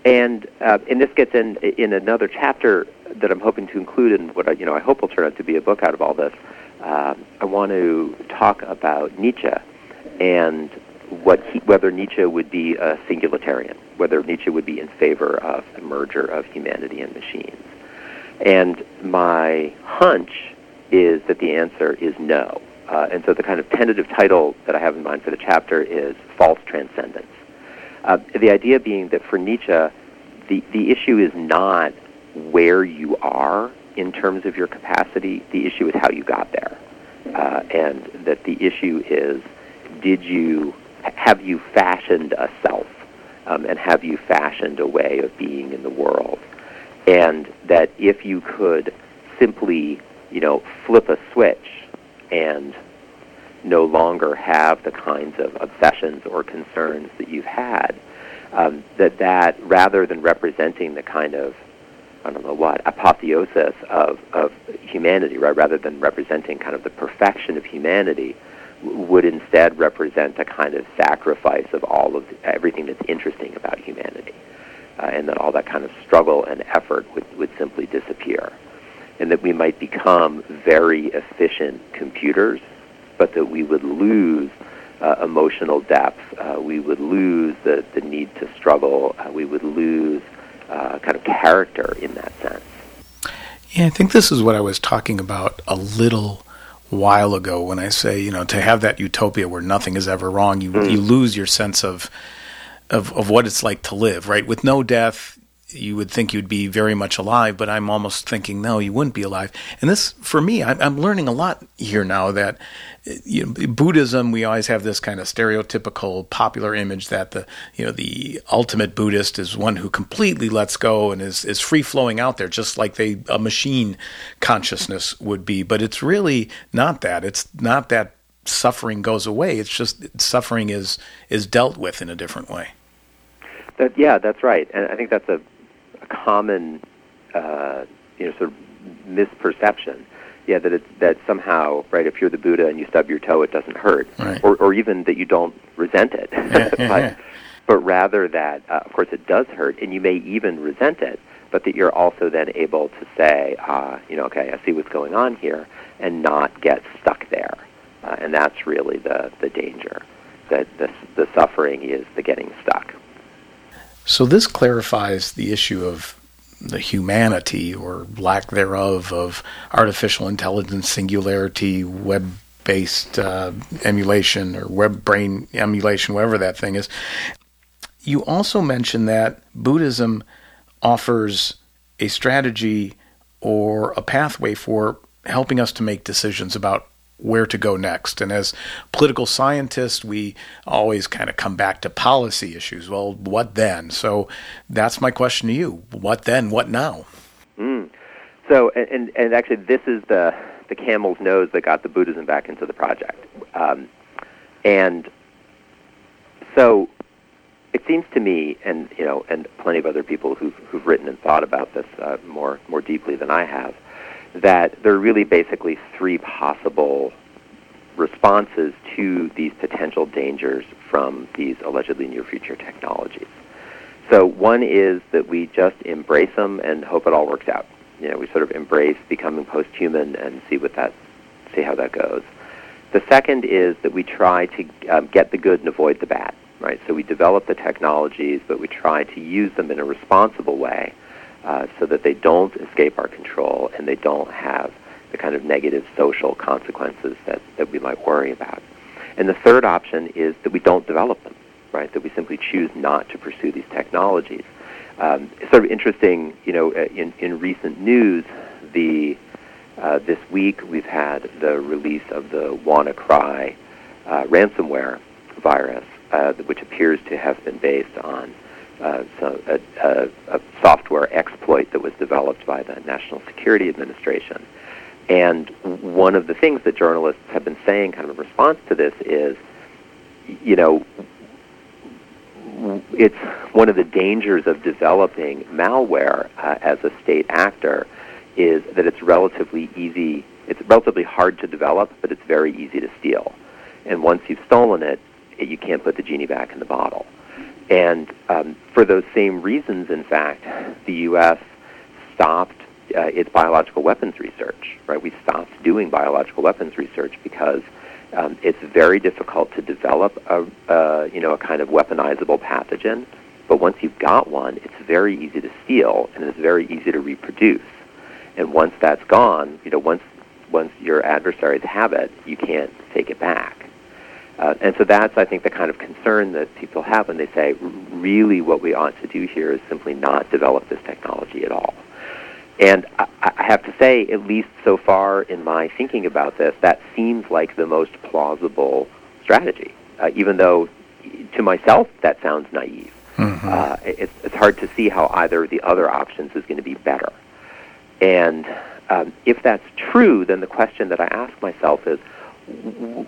And uh, and this gets in in another chapter that I'm hoping to include in what I, you know I hope will turn out to be a book out of all this. Uh, I want to talk about Nietzsche and what he, whether Nietzsche would be a singularitarian, whether Nietzsche would be in favor of the merger of humanity and machines. And my hunch is that the answer is no. Uh, and so the kind of tentative title that I have in mind for the chapter is False Transcendence. Uh, the idea being that for Nietzsche, the, the issue is not where you are in terms of your capacity, the issue is how you got there. Uh, and that the issue is did you have you fashioned a self um, and have you fashioned a way of being in the world and that if you could simply you know flip a switch and no longer have the kinds of obsessions or concerns that you've had um, that that rather than representing the kind of I don't know what apotheosis of, of humanity, right? Rather than representing kind of the perfection of humanity, would instead represent a kind of sacrifice of all of everything that's interesting about humanity, uh, and that all that kind of struggle and effort would, would simply disappear, and that we might become very efficient computers, but that we would lose uh, emotional depth, uh, we would lose the, the need to struggle, uh, we would lose uh, kind of character in that sense. Yeah, I think this is what I was talking about a little while ago when I say, you know, to have that utopia where nothing is ever wrong, you mm. you lose your sense of of of what it's like to live, right? With no death, you would think you'd be very much alive, but I'm almost thinking, no, you wouldn't be alive. And this, for me, I'm, I'm learning a lot here now that you know, Buddhism, we always have this kind of stereotypical popular image that the, you know, the ultimate Buddhist is one who completely lets go and is, is free flowing out there, just like they, a machine consciousness would be. But it's really not that. It's not that suffering goes away. It's just suffering is, is dealt with in a different way. That, yeah, that's right. And I think that's a common, uh, you know, sort of misperception. Yeah, that it's that somehow, right? If you're the Buddha and you stub your toe, it doesn't hurt, right. or or even that you don't resent it, yeah, but yeah. but rather that, uh, of course, it does hurt, and you may even resent it, but that you're also then able to say, uh, you know, okay, I see what's going on here, and not get stuck there, uh, and that's really the the danger. That the the suffering is the getting. So this clarifies the issue of the humanity or lack thereof of artificial intelligence, singularity, web based uh, emulation or web brain emulation, whatever that thing is. You also mentioned that Buddhism offers a strategy or a pathway for helping us to make decisions about where to go next. And as political scientists, we always kind of come back to policy issues. Well, what then? So that's my question to you. What then? What now? Mm. So, and, and actually, this is the, the camel's nose that got the Buddhism back into the project. Um, and so it seems to me, and you know, and plenty of other people who've, who've written and thought about this uh, more more deeply than I have, that there are really basically three possible responses to these potential dangers from these allegedly near future technologies. So one is that we just embrace them and hope it all works out. You know, we sort of embrace becoming post-human and see what that, see how that goes. The second is that we try to um, get the good and avoid the bad, right? So we develop the technologies, but we try to use them in a responsible way uh, so that they don't escape our control and they don't have the kind of negative social consequences that, that we might worry about. And the third option is that we don't develop them, right? That we simply choose not to pursue these technologies. Um, it's sort of interesting, you know, uh, in, in recent news, the uh, this week we've had the release of the WannaCry uh, ransomware virus, uh, which appears to have been based on uh, so a, a, software exploit that was developed by the National Security Administration. And one of the things that journalists have been saying, kind of in response to this, is, you know, it's one of the dangers of developing malware uh, as a state actor is that it's relatively easy, it's relatively hard to develop, but it's very easy to steal. And once you've stolen it, you can't put the genie back in the bottle. And um, for those same reasons, in fact, the U.S. stopped uh, its biological weapons research. Right, we stopped doing biological weapons research because um, it's very difficult to develop a uh, you know a kind of weaponizable pathogen. But once you've got one, it's very easy to steal and it's very easy to reproduce. And once that's gone, you know, once once your adversaries have it, you can't take it back. Uh, and so that's, I think, the kind of concern that people have when they say, really what we ought to do here is simply not develop this technology at all. And I, I have to say, at least so far in my thinking about this, that seems like the most plausible strategy, uh, even though to myself that sounds naive. Mm-hmm. Uh, it's, it's hard to see how either of the other options is going to be better. And um, if that's true, then the question that I ask myself is,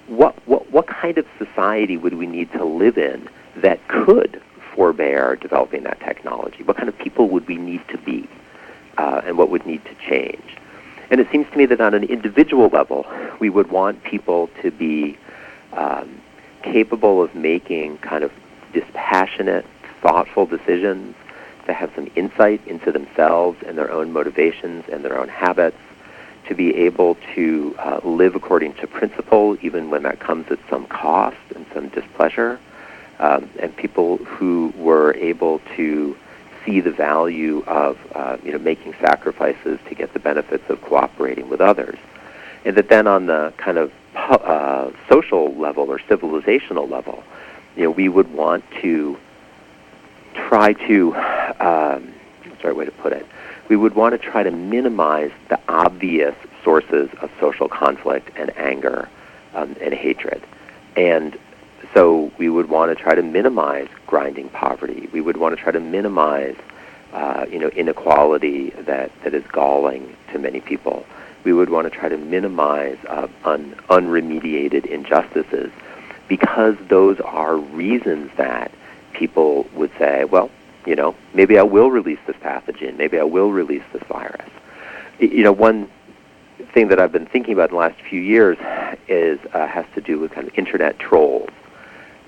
what, what, what kind of society would we need to live in that could forbear developing that technology? What kind of people would we need to be? Uh, and what would need to change? And it seems to me that on an individual level, we would want people to be um, capable of making kind of dispassionate, thoughtful decisions that have some insight into themselves and their own motivations and their own habits, to be able to uh, live according to principle, even when that comes at some cost and some displeasure, um, and people who were able to see the value of uh, you know making sacrifices to get the benefits of cooperating with others, and that then on the kind of uh, social level or civilizational level, you know, we would want to try to um, what's the right way to put it? We would want to try to minimize the obvious sources of social conflict and anger um, and hatred, and so we would want to try to minimize grinding poverty. We would want to try to minimize, uh, you know, inequality that, that is galling to many people. We would want to try to minimize uh, un, unremediated injustices because those are reasons that people would say, well, you know, maybe I will release this pathogen. Maybe I will release this virus. You know, one thing that I've been thinking about in the last few years is uh, has to do with kind of internet trolls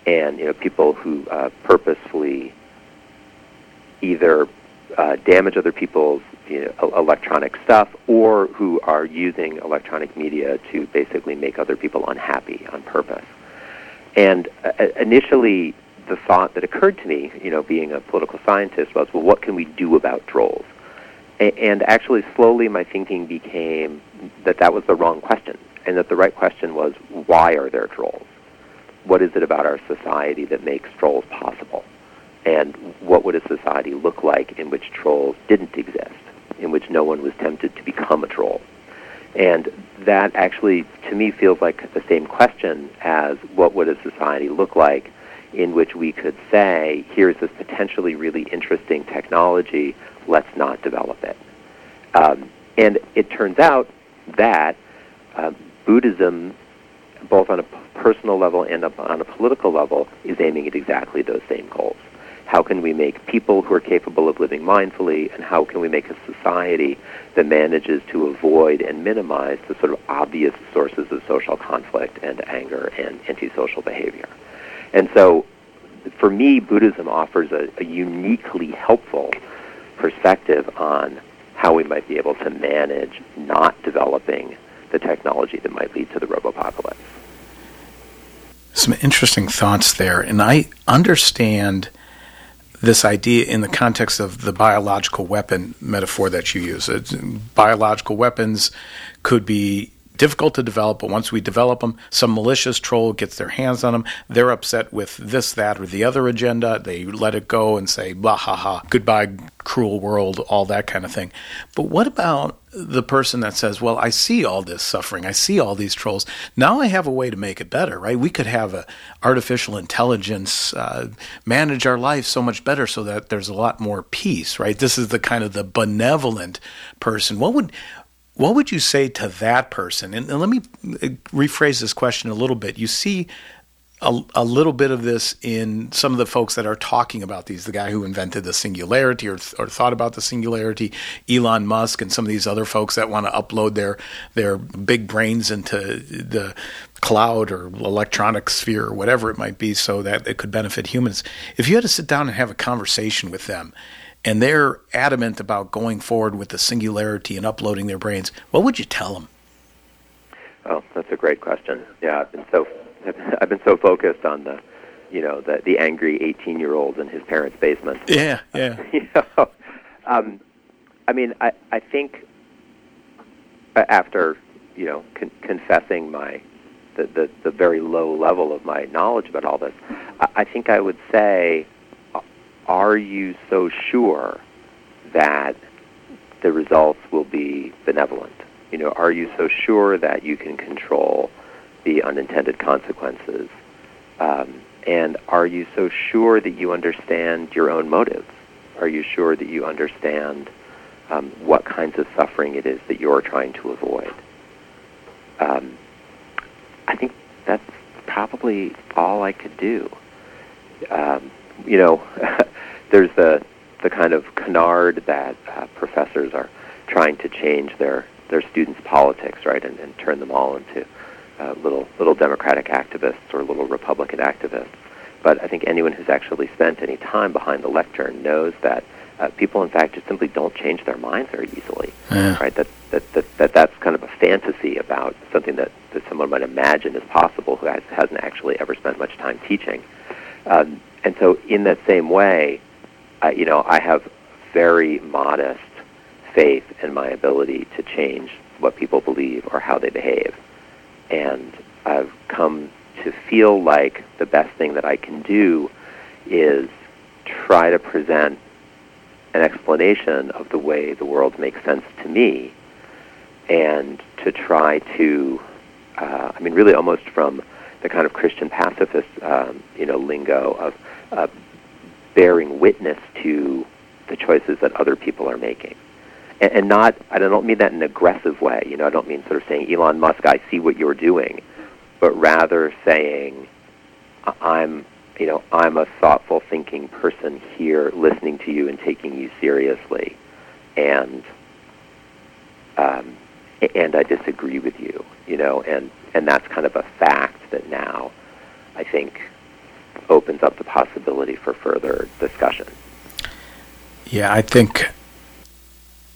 and you know people who uh, purposefully either uh, damage other people's you know, electronic stuff or who are using electronic media to basically make other people unhappy on purpose. And uh, initially, the thought that occurred to me, you know, being a political scientist, was, well, what can we do about trolls? A- and actually, slowly, my thinking became that that was the wrong question, and that the right question was, why are there trolls? what is it about our society that makes trolls possible? And what would a society look like in which trolls didn't exist, in which no one was tempted to become a troll? And that actually, to me, feels like the same question as what would a society look like in which we could say, here's this potentially really interesting technology, let's not develop it. Um, and it turns out that uh, Buddhism both on a personal level and on a political level, is aiming at exactly those same goals. How can we make people who are capable of living mindfully, and how can we make a society that manages to avoid and minimize the sort of obvious sources of social conflict and anger and antisocial behavior? And so, for me, Buddhism offers a, a uniquely helpful perspective on how we might be able to manage not developing the technology that might lead to the robopocalypse. Some interesting thoughts there, and I understand this idea in the context of the biological weapon metaphor that you use. It's, biological weapons could be difficult to develop, but once we develop them, some malicious troll gets their hands on them. They're upset with this, that, or the other agenda. They let it go and say, blah, ha, ha, goodbye, cruel world, all that kind of thing. But what about the person that says, well, I see all this suffering. I see all these trolls. Now I have a way to make it better, right? We could have a artificial intelligence uh, manage our life so much better so that there's a lot more peace, right? This is the kind of the benevolent person. What would what would you say to that person? And, and let me uh, rephrase this question a little bit. You see a, a, little bit of this in some of the folks that are talking about these. The guy who invented the singularity or, or thought about the singularity, Elon Musk, and some of these other folks that want to upload their their big brains into the cloud or electronic sphere or whatever it might be, so that it could benefit humans. If you had to sit down and have a conversation with them and they're adamant about going forward with the singularity and uploading their brains, what would you tell them? Oh, that's a great question. Yeah, I've been so I've been so focused on the, you know, the the angry 18 year old in his parents' basement. Yeah, yeah. you know, um, I mean, I I think after you know con- confessing my the, the the very low level of my knowledge about all this, I, I think I would say are you so sure that the results will be benevolent? You know, are you so sure that you can control the unintended consequences? Um, and are you so sure that you understand your own motives? Are you sure that you understand um, what kinds of suffering it is that you're trying to avoid? Um, I think that's probably all I could do. Um, you know, there's the the kind of canard that uh, professors are trying to change their their students' politics, right, and, and turn them all into uh, little little Democratic activists or little Republican activists. But I think anyone who's actually spent any time behind the lectern knows that uh, people, in fact, just simply don't change their minds very easily. Yeah. Right? That, that, that, that that's kind of a fantasy about something that, that someone might imagine is possible who has, hasn't actually ever spent much time teaching. Um, and so, in that same way, uh, you know, I have very modest faith in my ability to change what people believe or how they behave. And I've come to feel like the best thing that I can do is try to present an explanation of the way the world makes sense to me and to try to, uh, I mean, really almost from the kind of Christian pacifist, um, you know, lingo of uh, bearing witness to the choices that other people are making. And, and not, I don't mean that in an aggressive way. You know, I don't mean sort of saying, Elon Musk, I see what you're doing, but rather saying, I'm, you know, I'm a thoughtful, thinking person here, listening to you and taking you seriously, and um, and I disagree with you, you know, and and that's kind of a fact that now, I think, opens up the possibility for further discussion. Yeah, I think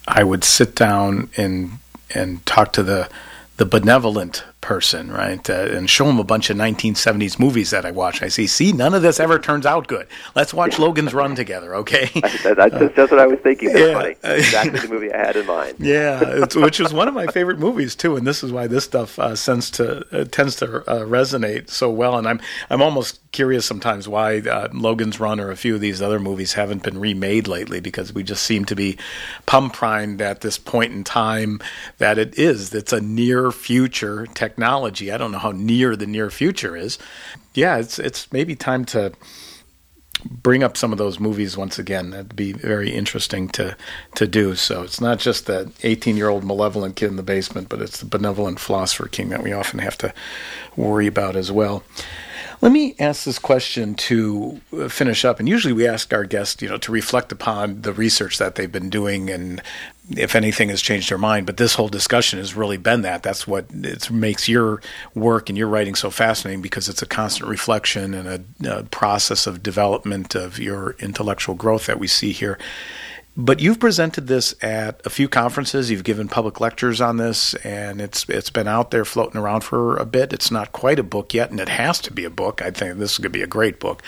I would sit down and and talk to the the benevolent person, right? Uh, and show them a bunch of 1970s movies that I watch. I see, see, none of this ever turns out good. Let's watch Logan's Run together, okay? that, that's, uh, that's what I was thinking. That's yeah. funny. Exactly the movie I had in mind. Yeah, which is one of my favorite movies too, and this is why this stuff uh, tends to uh, tends to uh, resonate so well. And I'm I'm almost curious sometimes why uh, Logan's Run or a few of these other movies haven't been remade lately because we just seem to be pump primed at this point in time that it is. It's a near future technology. I don't know how near the near future is. Yeah, it's it's maybe time to bring up some of those movies once again. That'd be very interesting to to do. So it's not just the 18 year old malevolent kid in the basement, but it's the benevolent philosopher king that we often have to worry about as well. Let me ask this question to finish up. And usually we ask our guests, you know, to reflect upon the research that they've been doing and if anything has changed their mind. But this whole discussion has really been that. That's what it makes your work and your writing so fascinating because it's a constant reflection and a, a process of development of your intellectual growth that we see here. But you've presented this at a few conferences. You've given public lectures on this, and it's it's been out there floating around for a bit. It's not quite a book yet, and it has to be a book. I think this is going to be a great book.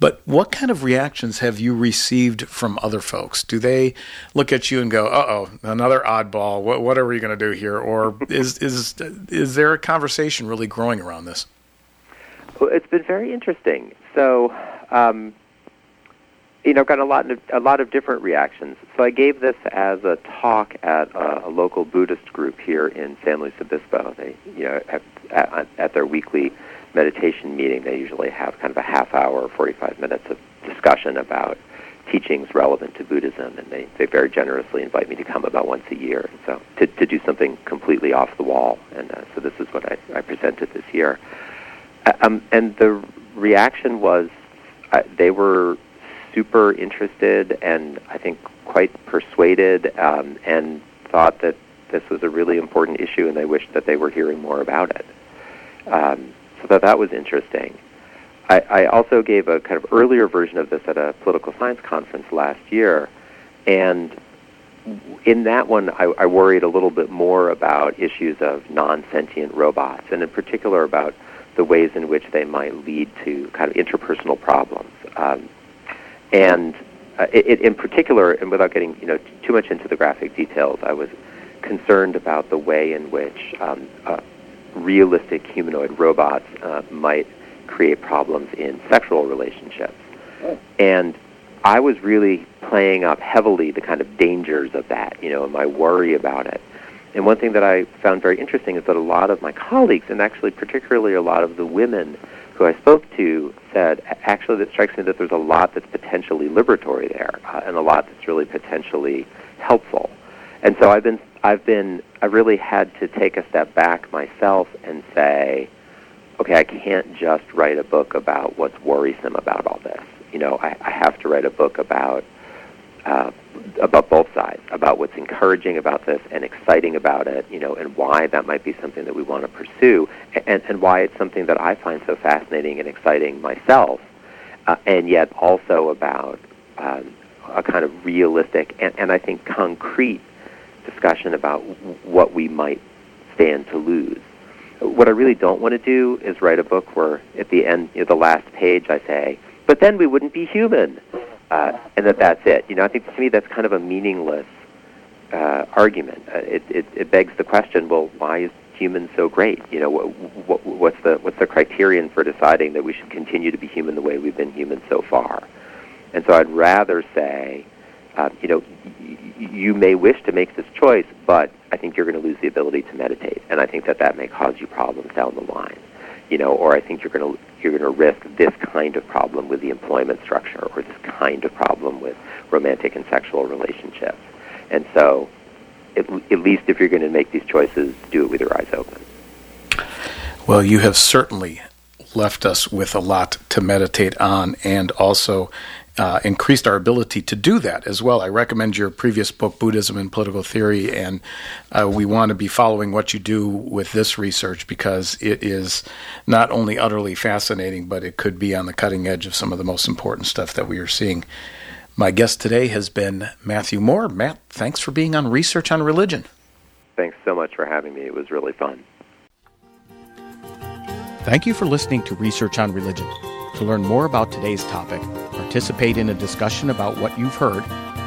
But what kind of reactions have you received from other folks? Do they look at you and go, "Uh oh, another oddball. What what are we going to do here?" Or is is is there a conversation really growing around this? Well, it's been very interesting. So. Um, you know, got a lot of a lot of different reactions. So I gave this as a talk at a, a local Buddhist group here in San Luis Obispo. They, you know, have, at, at their weekly meditation meeting, they usually have kind of a half hour or 45 minutes of discussion about teachings relevant to Buddhism, and they, they very generously invite me to come about once a year. So to, to do something completely off the wall, and uh, so this is what I, I presented this year. Uh, um, and the reaction was uh, they were super interested and I think quite persuaded um, and thought that this was a really important issue and they wished that they were hearing more about it. Um, so that that was interesting. I, I also gave a kind of earlier version of this at a political science conference last year, and in that one, I, I worried a little bit more about issues of non-sentient robots, and in particular about the ways in which they might lead to kind of interpersonal problems. Um, and uh, it, in particular, and without getting you know too much into the graphic details, I was concerned about the way in which um, uh, realistic humanoid robots uh, might create problems in sexual relationships. Oh. And I was really playing up heavily the kind of dangers of that, you know, and my worry about it. And one thing that I found very interesting is that a lot of my colleagues, and actually particularly a lot of the women who I spoke to said, actually, it strikes me that there's a lot that's potentially liberatory there, uh, and a lot that's really potentially helpful. And so I've been, I've been, I really had to take a step back myself and say, okay, I can't just write a book about what's worrisome about all this. You know, I, I have to write a book about uh, about both sides, about what's encouraging about this and exciting about it, you know, and why that might be something that we want to pursue, and, and why it's something that I find so fascinating and exciting myself, uh, and yet also about um, a kind of realistic and, and I think concrete discussion about what we might stand to lose. What I really don't want to do is write a book where at the end, you know, the last page, I say, but then we wouldn't be human uh, and that that's it. You know, I think to me that's kind of a meaningless uh, argument. Uh, it, it, it begs the question: Well, why is human so great? You know, what, what, what's the what's the criterion for deciding that we should continue to be human the way we've been human so far? And so I'd rather say, uh, you know, y- you may wish to make this choice, but I think you're going to lose the ability to meditate, and I think that that may cause you problems down the line you know, or I think you're going to you're going to risk this kind of problem with the employment structure, or this kind of problem with romantic and sexual relationships. And so, at, at least if you're going to make these choices, do it with your eyes open. Well, you have certainly left us with a lot to meditate on, and also uh, increased our ability to do that as well. I recommend your previous book, Buddhism and Political Theory, and uh, we want to be following what you do with this research because it is not only utterly fascinating, but it could be on the cutting edge of some of the most important stuff that we are seeing. My guest today has been Matthew Moore. Matt, thanks for being on Research on Religion. Thanks so much for having me. It was really fun. Thank you for listening to Research on Religion. To learn more about today's topic, participate in a discussion about what you've heard,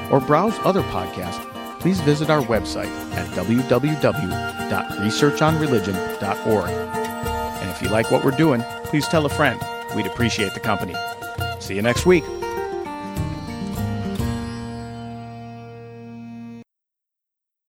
or browse other podcasts, please visit our website at www.researchonreligion.org. And if you like what we're doing, please tell a friend. We'd appreciate the company. See you next week.